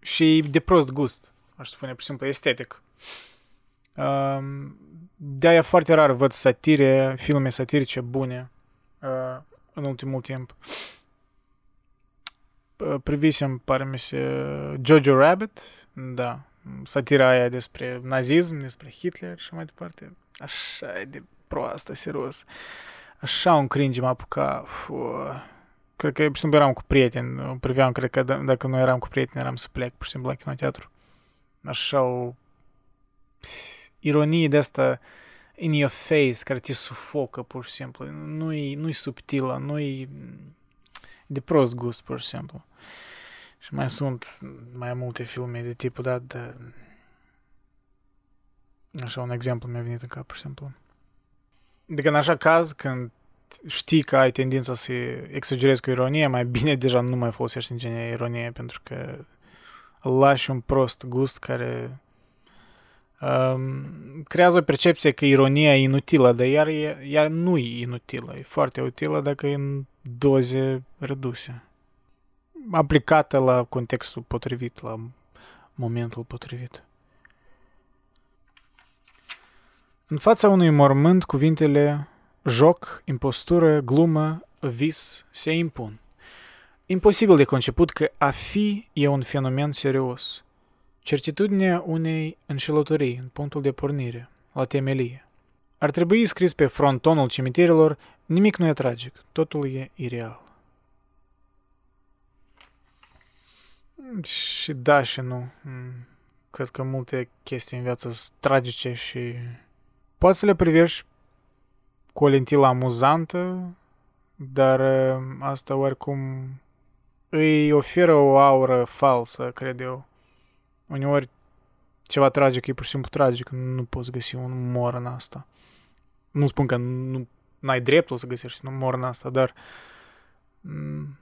Și e de prost gust, aș spune, pur și simplu, estetic. Uh, de-aia foarte rar văd satire, filme satirice bune uh, în ultimul timp. Privisem, pare mi se, Jojo Rabbit, da, satira aia despre nazism, despre Hitler și mai departe. Așa e de proastă, serios. Așa un cringe m-a apucat. Cred că, pur și simplu, eram cu prieteni. Priveam, cred că dacă nu eram cu prieteni, eram să plec, pur și simplu, la kinoteatru. Așa o ironie de asta in your face, care te sufocă, pur și simplu. Nu-i, nu-i subtilă, nu-i de prost gust, pur și simplu. Și mai sunt mai multe filme de tipul dat, de... Așa, un exemplu mi-a venit în cap, pur și simplu. Adică în așa caz, când știi că ai tendința să exagerezi cu ironie, mai bine deja nu mai folosești în genere ironie, pentru că lași un prost gust care um, creează o percepție că ironia e inutilă, dar iar, iar nu e inutilă, e foarte utilă dacă e în doze reduse aplicată la contextul potrivit, la momentul potrivit. În fața unui mormânt, cuvintele joc, impostură, glumă, vis se impun. Imposibil de conceput că a fi e un fenomen serios. Certitudinea unei înșelătorii în punctul de pornire, la temelie. Ar trebui scris pe frontonul cimitirilor, nimic nu e tragic, totul e ireal. Și da și nu. Mm, cred că multe chestii în viață sunt tragice și poți să le privești cu o lentilă amuzantă, dar mm, asta oricum îi oferă o aură falsă, cred eu. Uneori ceva tragic e pur și simplu tragic, nu poți găsi un umor în asta. Nu spun că nu ai dreptul să găsești un umor în asta, dar mm,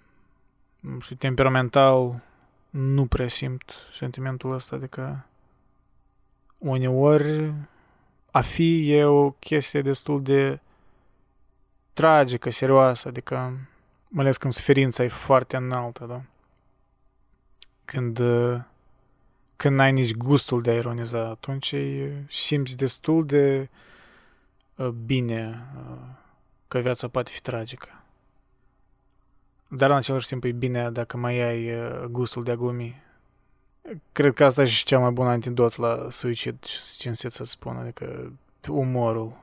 nu știu, temperamental nu prea simt sentimentul ăsta, adică uneori a fi e o chestie destul de tragică, serioasă, adică mai ales când suferința e foarte înaltă, da? Când, când n-ai nici gustul de a ironiza, atunci simți destul de uh, bine uh, că viața poate fi tragică. Dar în același timp e bine dacă mai ai uh, gustul de a glumi. Cred că asta e și cea mai bună antidot la suicid, cinstit să spun, adică umorul.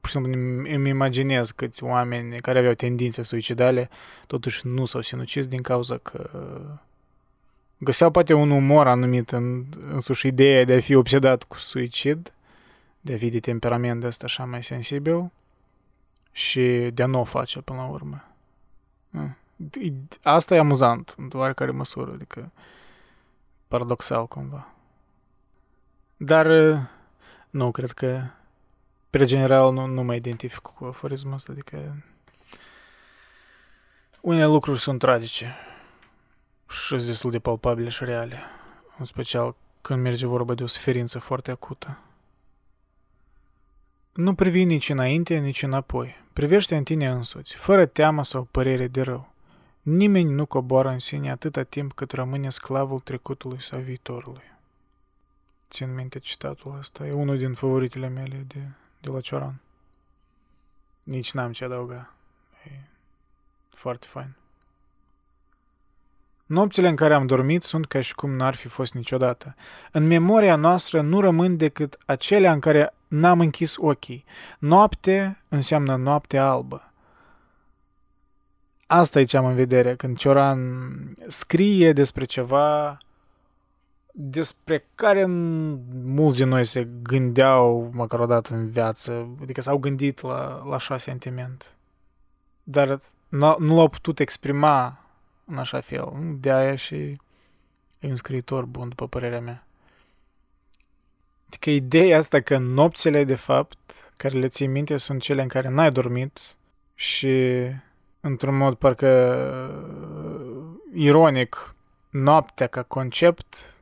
Pur și simplu îmi imaginez câți oameni care aveau tendințe suicidale totuși nu s-au sinucis din cauza că găseau poate un umor anumit în însuși ideea de a fi obsedat cu suicid, de a fi de temperament de ăsta așa mai sensibil și de a nu o face până la urmă. Asta e amuzant, în oarecare măsură, adică paradoxal cumva. Dar nu, cred că pe general nu, nu mă identific cu aforismul ăsta, adică unele lucruri sunt tragice și sunt destul de palpabile și reale, în special când merge vorba de o suferință foarte acută. Nu privi nici înainte, nici înapoi. Privește în tine însuți, fără teamă sau părere de rău. Nimeni nu coboară în sine atâta timp cât rămâne sclavul trecutului sau viitorului. Țin minte citatul ăsta, e unul din favoritele mele de, de la Cioran. Nici n-am ce adăuga. E foarte fain. Nopțile în care am dormit sunt ca și cum n-ar fi fost niciodată. În memoria noastră nu rămân decât acelea în care n-am închis ochii. Noapte înseamnă noapte albă. Asta e ce am în vedere când Cioran scrie despre ceva despre care mulți din noi se gândeau măcar o dată în viață, adică s-au gândit la, la așa sentiment. Dar nu l-au putut exprima în așa fel. De aia și e un scriitor bun, după părerea mea. Adică ideea asta că nopțile, de fapt, care le ții minte, sunt cele în care n-ai dormit și, într-un mod parcă ironic, noaptea ca concept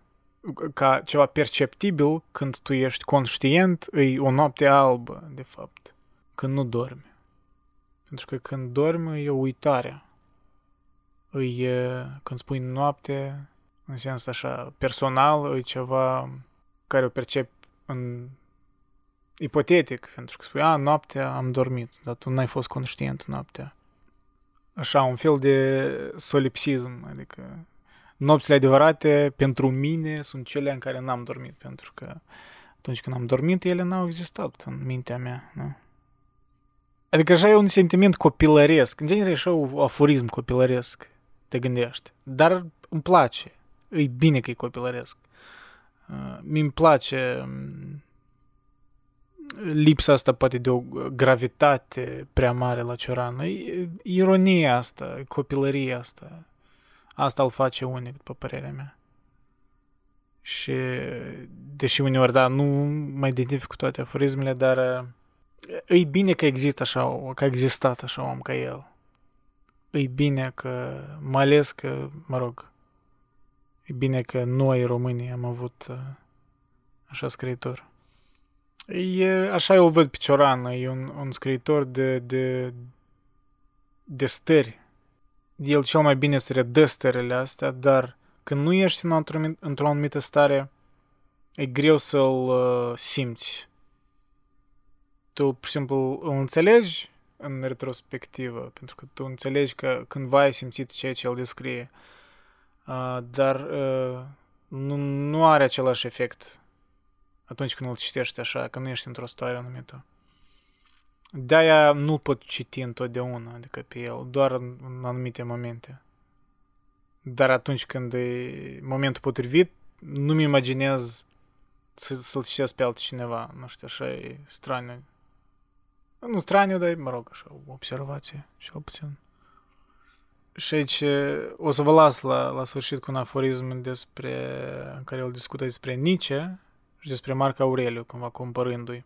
ca ceva perceptibil când tu ești conștient, e o noapte albă, de fapt, când nu dormi. Pentru că când dormi e o uitare. E, când spui noapte, în sens așa personal, e ceva care o percep în ipotetic, pentru că spui, a, noaptea am dormit, dar tu n-ai fost conștient noaptea. Așa, un fel de solipsism, adică nopțile adevărate pentru mine sunt cele în care n-am dormit, pentru că atunci când am dormit, ele n-au existat în mintea mea. Nu? Adică așa e un sentiment copilăresc. În genere e așa un aforism copilăresc, te gândești. Dar îmi place. E bine că e copilăresc. Uh, mi-mi place um, lipsa asta poate de o gravitate prea mare la Cioran. E ironia asta, copilăria asta. Asta îl face unic, după părerea mea. Și, deși uneori, da, nu mai identific cu toate aforismele, dar e bine că există așa, că a existat așa om ca el. E bine că, mai ales că, mă rog, e bine că noi românii am avut așa scriitor. E, așa eu văd pe Cioran, e un, un scriitor de, de, de stări. El cel mai bine se redă stările astea, dar când nu ești în într-o, într-o anumită stare, e greu să-l uh, simți. Tu, pur și simplu, îl înțelegi în retrospectivă, pentru că tu înțelegi că cândva ai simțit ceea ce el descrie, uh, dar uh, nu, nu are același efect atunci când îl citești așa, că nu ești într-o stare anumită. De-aia nu pot citi întotdeauna, adică pe el, doar în, în anumite momente. Dar atunci când e momentul potrivit, nu-mi imaginez să, să-l citesc pe altcineva. Nu știu, așa e straniu. Nu straniu, dar, mă rog, așa, o observație, cel puțin. Și aici o să vă las la, la sfârșit cu un aforism despre, în care el discută despre Nietzsche, și despre Marc Aureliu, cumva compărându-i.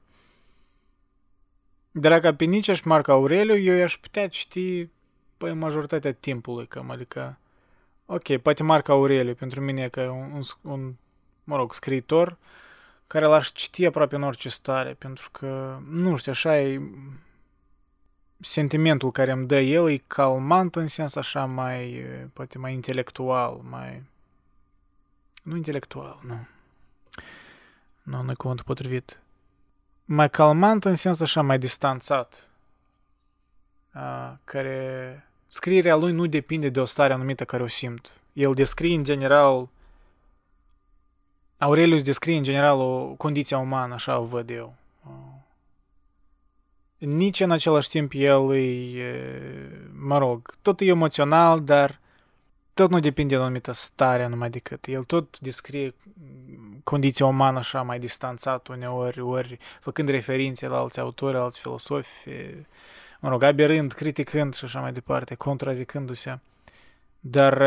Dar ca pe nici și Marc Aureliu, eu i-aș putea citi păi majoritatea timpului, cam, adică, ok, poate Marc Aureliu pentru mine e ca un, un, un mă rog, scriitor care l-aș citi aproape în orice stare, pentru că, nu știu, așa e sentimentul care îmi dă el e calmant în sens așa mai, poate mai intelectual, mai... Nu intelectual, nu nu, nu e cuvântul potrivit. Mai calmant în sens așa, mai distanțat. A, care scrierea lui nu depinde de o stare anumită care o simt. El descrie în general Aurelius descrie în general o condiție umană, așa o văd eu. Nici în același timp el e, mă rog, tot e emoțional, dar tot nu depinde de o anumită stare numai decât. El tot descrie condiția umană așa mai distanțat uneori, ori făcând referințe la alți autori, alți filosofi, mă rog, aberând, criticând și așa mai departe, contrazicându-se. Dar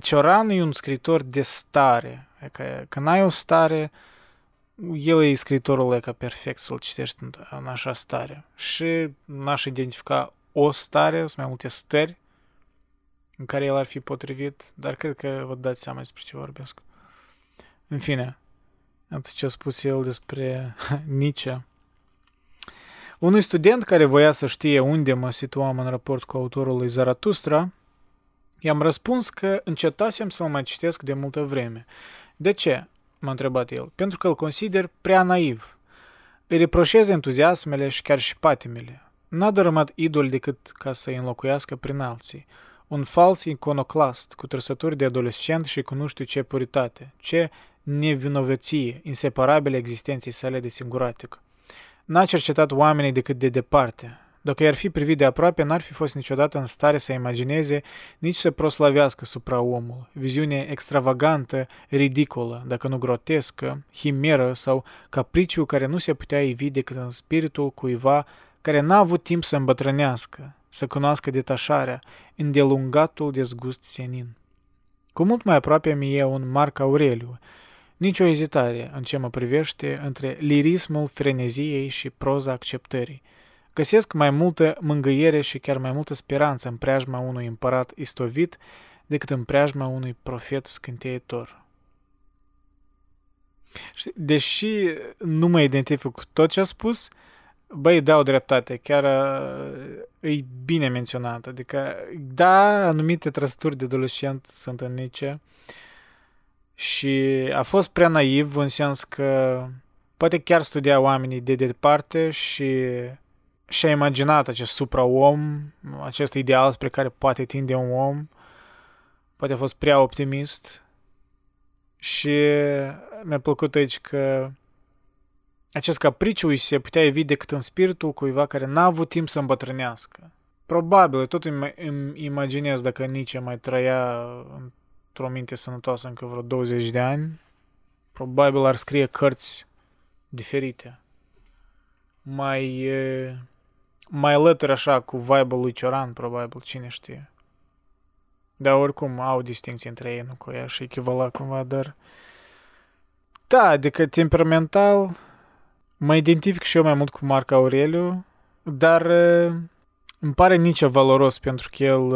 Cioran e un scriitor de stare. Că, când ai o stare, el e scriitorul ca perfect să-l citești în, în așa stare. Și n-aș identifica o stare, sunt mai multe stări în care el ar fi potrivit, dar cred că vă dați seama despre ce vorbesc. În fine, atât ce a spus el despre Nietzsche. Unui student care voia să știe unde mă situam în raport cu autorul lui Zaratustra, i-am răspuns că încetasem să-l mai citesc de multă vreme. De ce? m-a întrebat el. Pentru că îl consider prea naiv. Îi reproșez entuziasmele și chiar și patimele. N-a dărâmat idol decât ca să-i înlocuiască prin alții un fals iconoclast cu trăsături de adolescent și cu nu știu ce puritate, ce nevinovăție, inseparabilă existenței sale de singuratic. N-a cercetat oamenii decât de departe. Dacă i-ar fi privit de aproape, n-ar fi fost niciodată în stare să imagineze, nici să proslavească supra omul. Viziune extravagantă, ridicolă, dacă nu grotescă, himeră sau capriciu care nu se putea ivi decât în spiritul cuiva care n-a avut timp să îmbătrânească, să cunoască detașarea, îndelungatul dezgust senin. Cu mult mai aproape mi e un Marc Aureliu, nicio ezitare în ce mă privește între lirismul freneziei și proza acceptării. Găsesc mai multă mângâiere și chiar mai multă speranță în preajma unui împărat istovit decât în preajma unui profet scânteitor. Și deși nu mă identific cu tot ce a spus, băi, dau dreptate, chiar uh, e bine menționat. Adică, da, anumite trăsături de adolescent sunt în Nietzsche și a fost prea naiv în sens că poate chiar studia oamenii de departe și și-a imaginat acest supra-om, acest ideal spre care poate tinde un om, poate a fost prea optimist și mi-a plăcut aici că acest capriciu se putea evi decât în spiritul cuiva care n-a avut timp să îmbătrânească. Probabil, tot îmi, îmi imaginez dacă Nietzsche mai trăia într-o minte sănătoasă încă vreo 20 de ani, probabil ar scrie cărți diferite. Mai, mai alături așa cu vibe lui Cioran, probabil, cine știe. Dar oricum au distinție între ei, nu cu ea și echivala cumva, dar... Da, adică temperamental mă identific și eu mai mult cu Marc Aureliu, dar îmi pare nici valoros pentru că el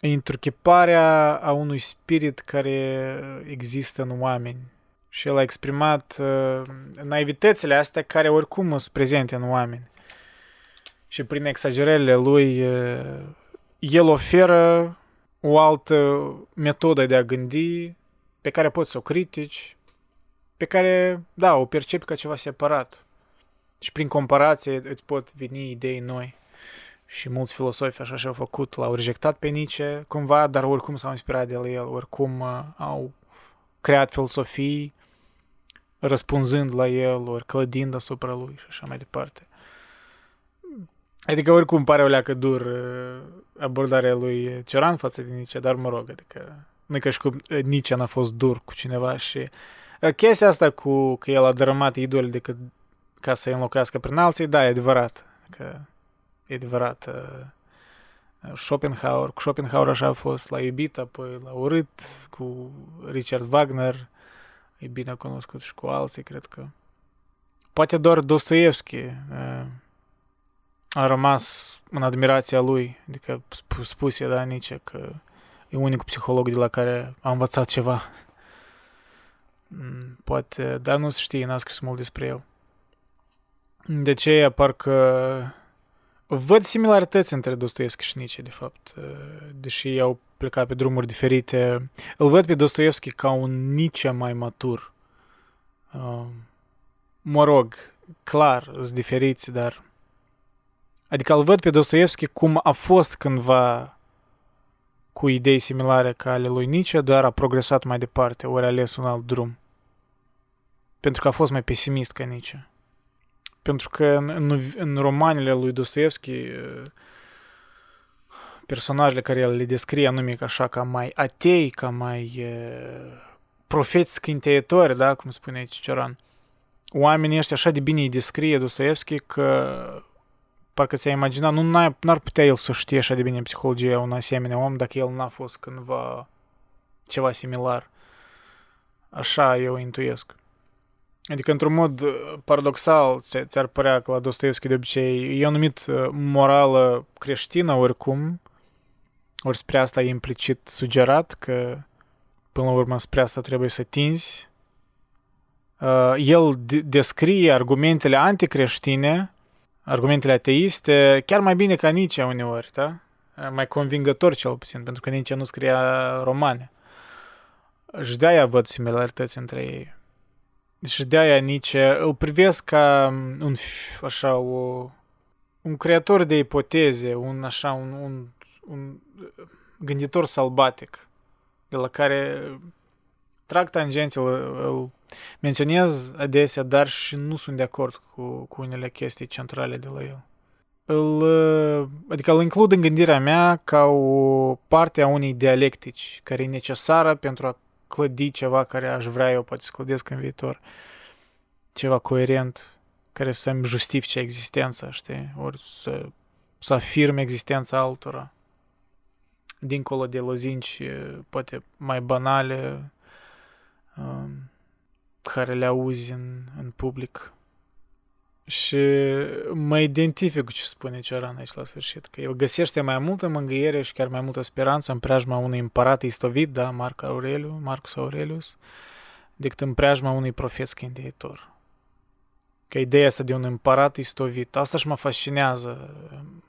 e întruchiparea a unui spirit care există în oameni. Și el a exprimat uh, naivitățile astea care oricum sunt prezente în oameni. Și prin exagerările lui, uh, el oferă o altă metodă de a gândi pe care poți să o critici, pe care, da, o percepi ca ceva separat. Și prin comparație îți pot veni idei noi. Și mulți filosofi așa și-au făcut, l-au rejectat pe Nietzsche cumva, dar oricum s-au inspirat de la el, oricum uh, au creat filosofii răspunzând la el, ori clădind asupra lui și așa mai departe. Adică oricum pare o leacă dur uh, abordarea lui Cioran față de Nietzsche, dar mă rog, adică nu e ca și cum uh, Nietzsche n-a fost dur cu cineva și uh, chestia asta cu că el a dărâmat idol decât ca să-i înlocuiască prin alții, da, e adevărat. Că e adevărat. Schopenhauer, cu Schopenhauer așa a fost, l-a iubit, apoi l-a urât, cu Richard Wagner, e bine cunoscut și cu alții, cred că. Poate doar Dostoevski a rămas în admirația lui, adică spuse, da, Nietzsche, că e unicul psiholog de la care a învățat ceva. Mm, poate, dar nu se știe, n-a scris mult despre el. De aceea, parcă văd similarități între Dostoevski și Nietzsche, de fapt, deși au plecat pe drumuri diferite. Îl văd pe Dostoevski ca un Nietzsche mai matur. Mă rog, clar, sunt diferiți, dar Adică îl văd pe Dostoevski cum a fost cândva cu idei similare ca ale lui Nietzsche, dar a progresat mai departe, ori a ales un alt drum. Pentru că a fost mai pesimist ca Nietzsche. Pentru că în, în, în romanele lui Dostoevski personajele care el le descrie anume așa ca mai atei, ca mai profeți scânteitori, da, cum spune aici Cioran. Oamenii ăștia așa de bine îi descrie Dostoevski că parcă ți-ai imaginat, nu n-ar putea el să știe așa de bine psihologia un asemenea om dacă el n-a fost cândva ceva similar. Așa eu intuiesc. Adică, într-un mod paradoxal, ți-ar părea că la Dostoevski de obicei e o numit morală creștină oricum, ori spre asta e implicit sugerat că până la urmă spre asta trebuie să tinzi. Uh, el descrie argumentele anticreștine argumentele ateiste chiar mai bine ca Nietzsche uneori, da? Mai convingător cel puțin, pentru că Nietzsche nu scria romane. Și de-aia văd similarități între ei. Și de-aia Nietzsche îl privesc ca un, așa, o, un creator de ipoteze, un, așa, un, un, un gânditor sălbatic, de la care trag tangenți, îl, îl menționez adesea, dar și nu sunt de acord cu, cu unele chestii centrale de la el. Îl, adică îl includ în gândirea mea ca o parte a unei dialectici care e necesară pentru a clădi ceva care aș vrea eu poate să clădesc în viitor. Ceva coerent care să-mi justifice existența, știi? Ori să, să afirm existența altora. Dincolo de lozinci poate mai banale, um, care le auzi în, în public. Și mă identific cu ce spune Cioran aici la sfârșit, că el găsește mai multă mângâiere și chiar mai multă speranță în preajma unui împărat istovit, da, Marc Aureliu, Marcus Aurelius, decât în preajma unui profet scânteitor. Că ideea asta de un împărat istovit, asta și mă fascinează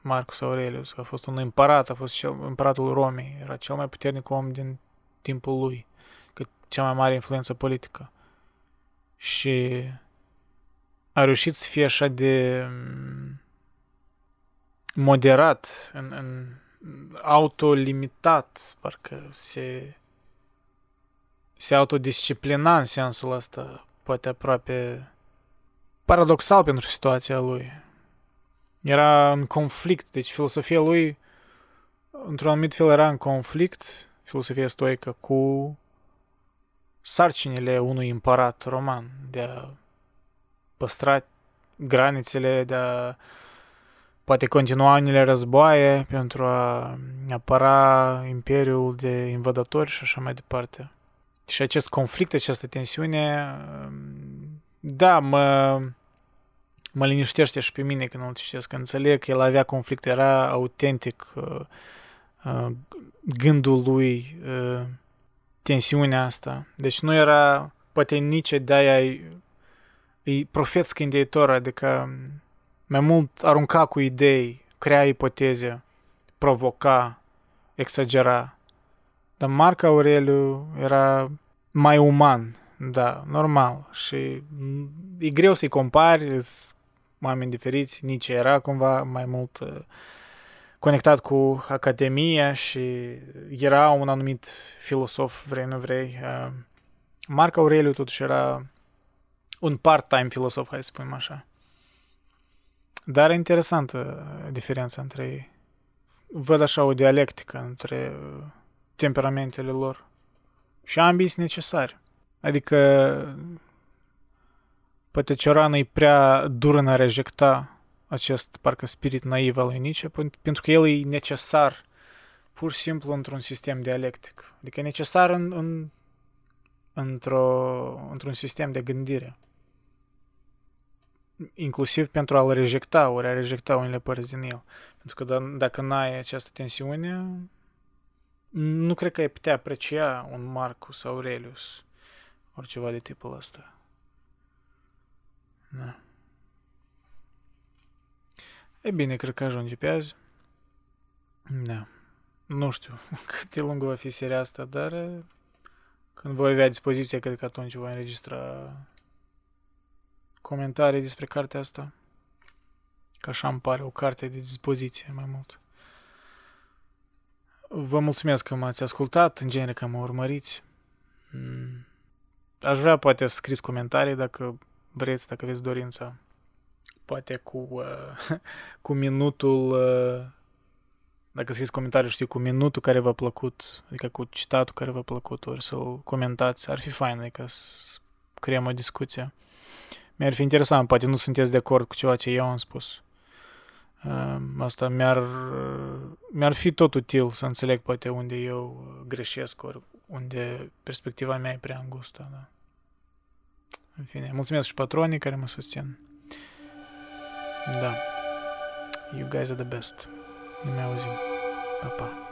Marcus Aurelius, că a fost un împărat, a fost cel, împăratul Romei, era cel mai puternic om din timpul lui, că cea mai mare influență politică. Și a reușit să fie așa de mm, moderat, în, în autolimitat, parcă se, se autodisciplina în sensul ăsta, poate aproape paradoxal pentru situația lui. Era în conflict, deci filosofia lui, într-un anumit fel, era în conflict, filosofia stoică, cu sarcinile unui împărat roman de a păstra granițele, de a poate continua unele războaie pentru a apăra imperiul de invadatori și așa mai departe. Și acest conflict, această tensiune, da, mă, mă liniștește și pe mine când îl citesc, că înțeleg că el avea conflict, era autentic uh, uh, gândul lui, uh, tensiunea asta. Deci nu era, poate nici de-aia e profet scândeitor, adică mai mult arunca cu idei, crea ipoteze, provoca, exagera. Dar Marc Aureliu era mai uman, da, normal. Și e greu să-i compari, oameni diferiți, nici era cumva mai mult uh, conectat cu Academia și era un anumit filosof, vrei nu vrei. Uh, Marc Aureliu totuși era un part-time filosof, hai să spunem așa. Dar e interesantă diferența între ei. Văd așa o dialectică între uh, temperamentele lor. Și ambii sunt necesari. Adică poate Cioran e prea dur în a rejecta acest parcă spirit naiv al lui Nietzsche, pentru că el e necesar pur și simplu într-un sistem dialectic. Adică e necesar în, în, într-o, într-un sistem de gândire. Inclusiv pentru a-l rejecta, ori a rejecta unele părți din el. Pentru că d- dacă n-ai această tensiune, nu cred că ai putea aprecia un Marcus Aurelius, ori ceva de tipul ăsta. Da. E bine, cred că ajunge pe azi. Da. Nu știu cât de lungă va fi seria asta, dar când voi avea dispoziție, cred că atunci voi înregistra comentarii despre cartea asta. Că așa îmi pare o carte de dispoziție mai mult. Vă mulțumesc că m-ați ascultat, în genere că mă urmăriți. Mm. Aș vrea poate să scriți comentarii dacă vreți, dacă aveți dorința. Poate cu, uh, cu minutul, uh, dacă scrieți comentariu, știu, cu minutul care v-a plăcut, adică cu citatul care v-a plăcut, ori să-l comentați, ar fi fain, adică să creăm o discuție. Mi-ar fi interesant, poate nu sunteți de acord cu ceva ce eu am spus. Uh, asta mi-ar, mi-ar fi tot util să înțeleg poate unde eu greșesc, ori unde perspectiva mea e prea îngustă, da. În fine, mulțumesc și patronii care mă susțin. Да. You guys are the best. Имя Озим. Папа.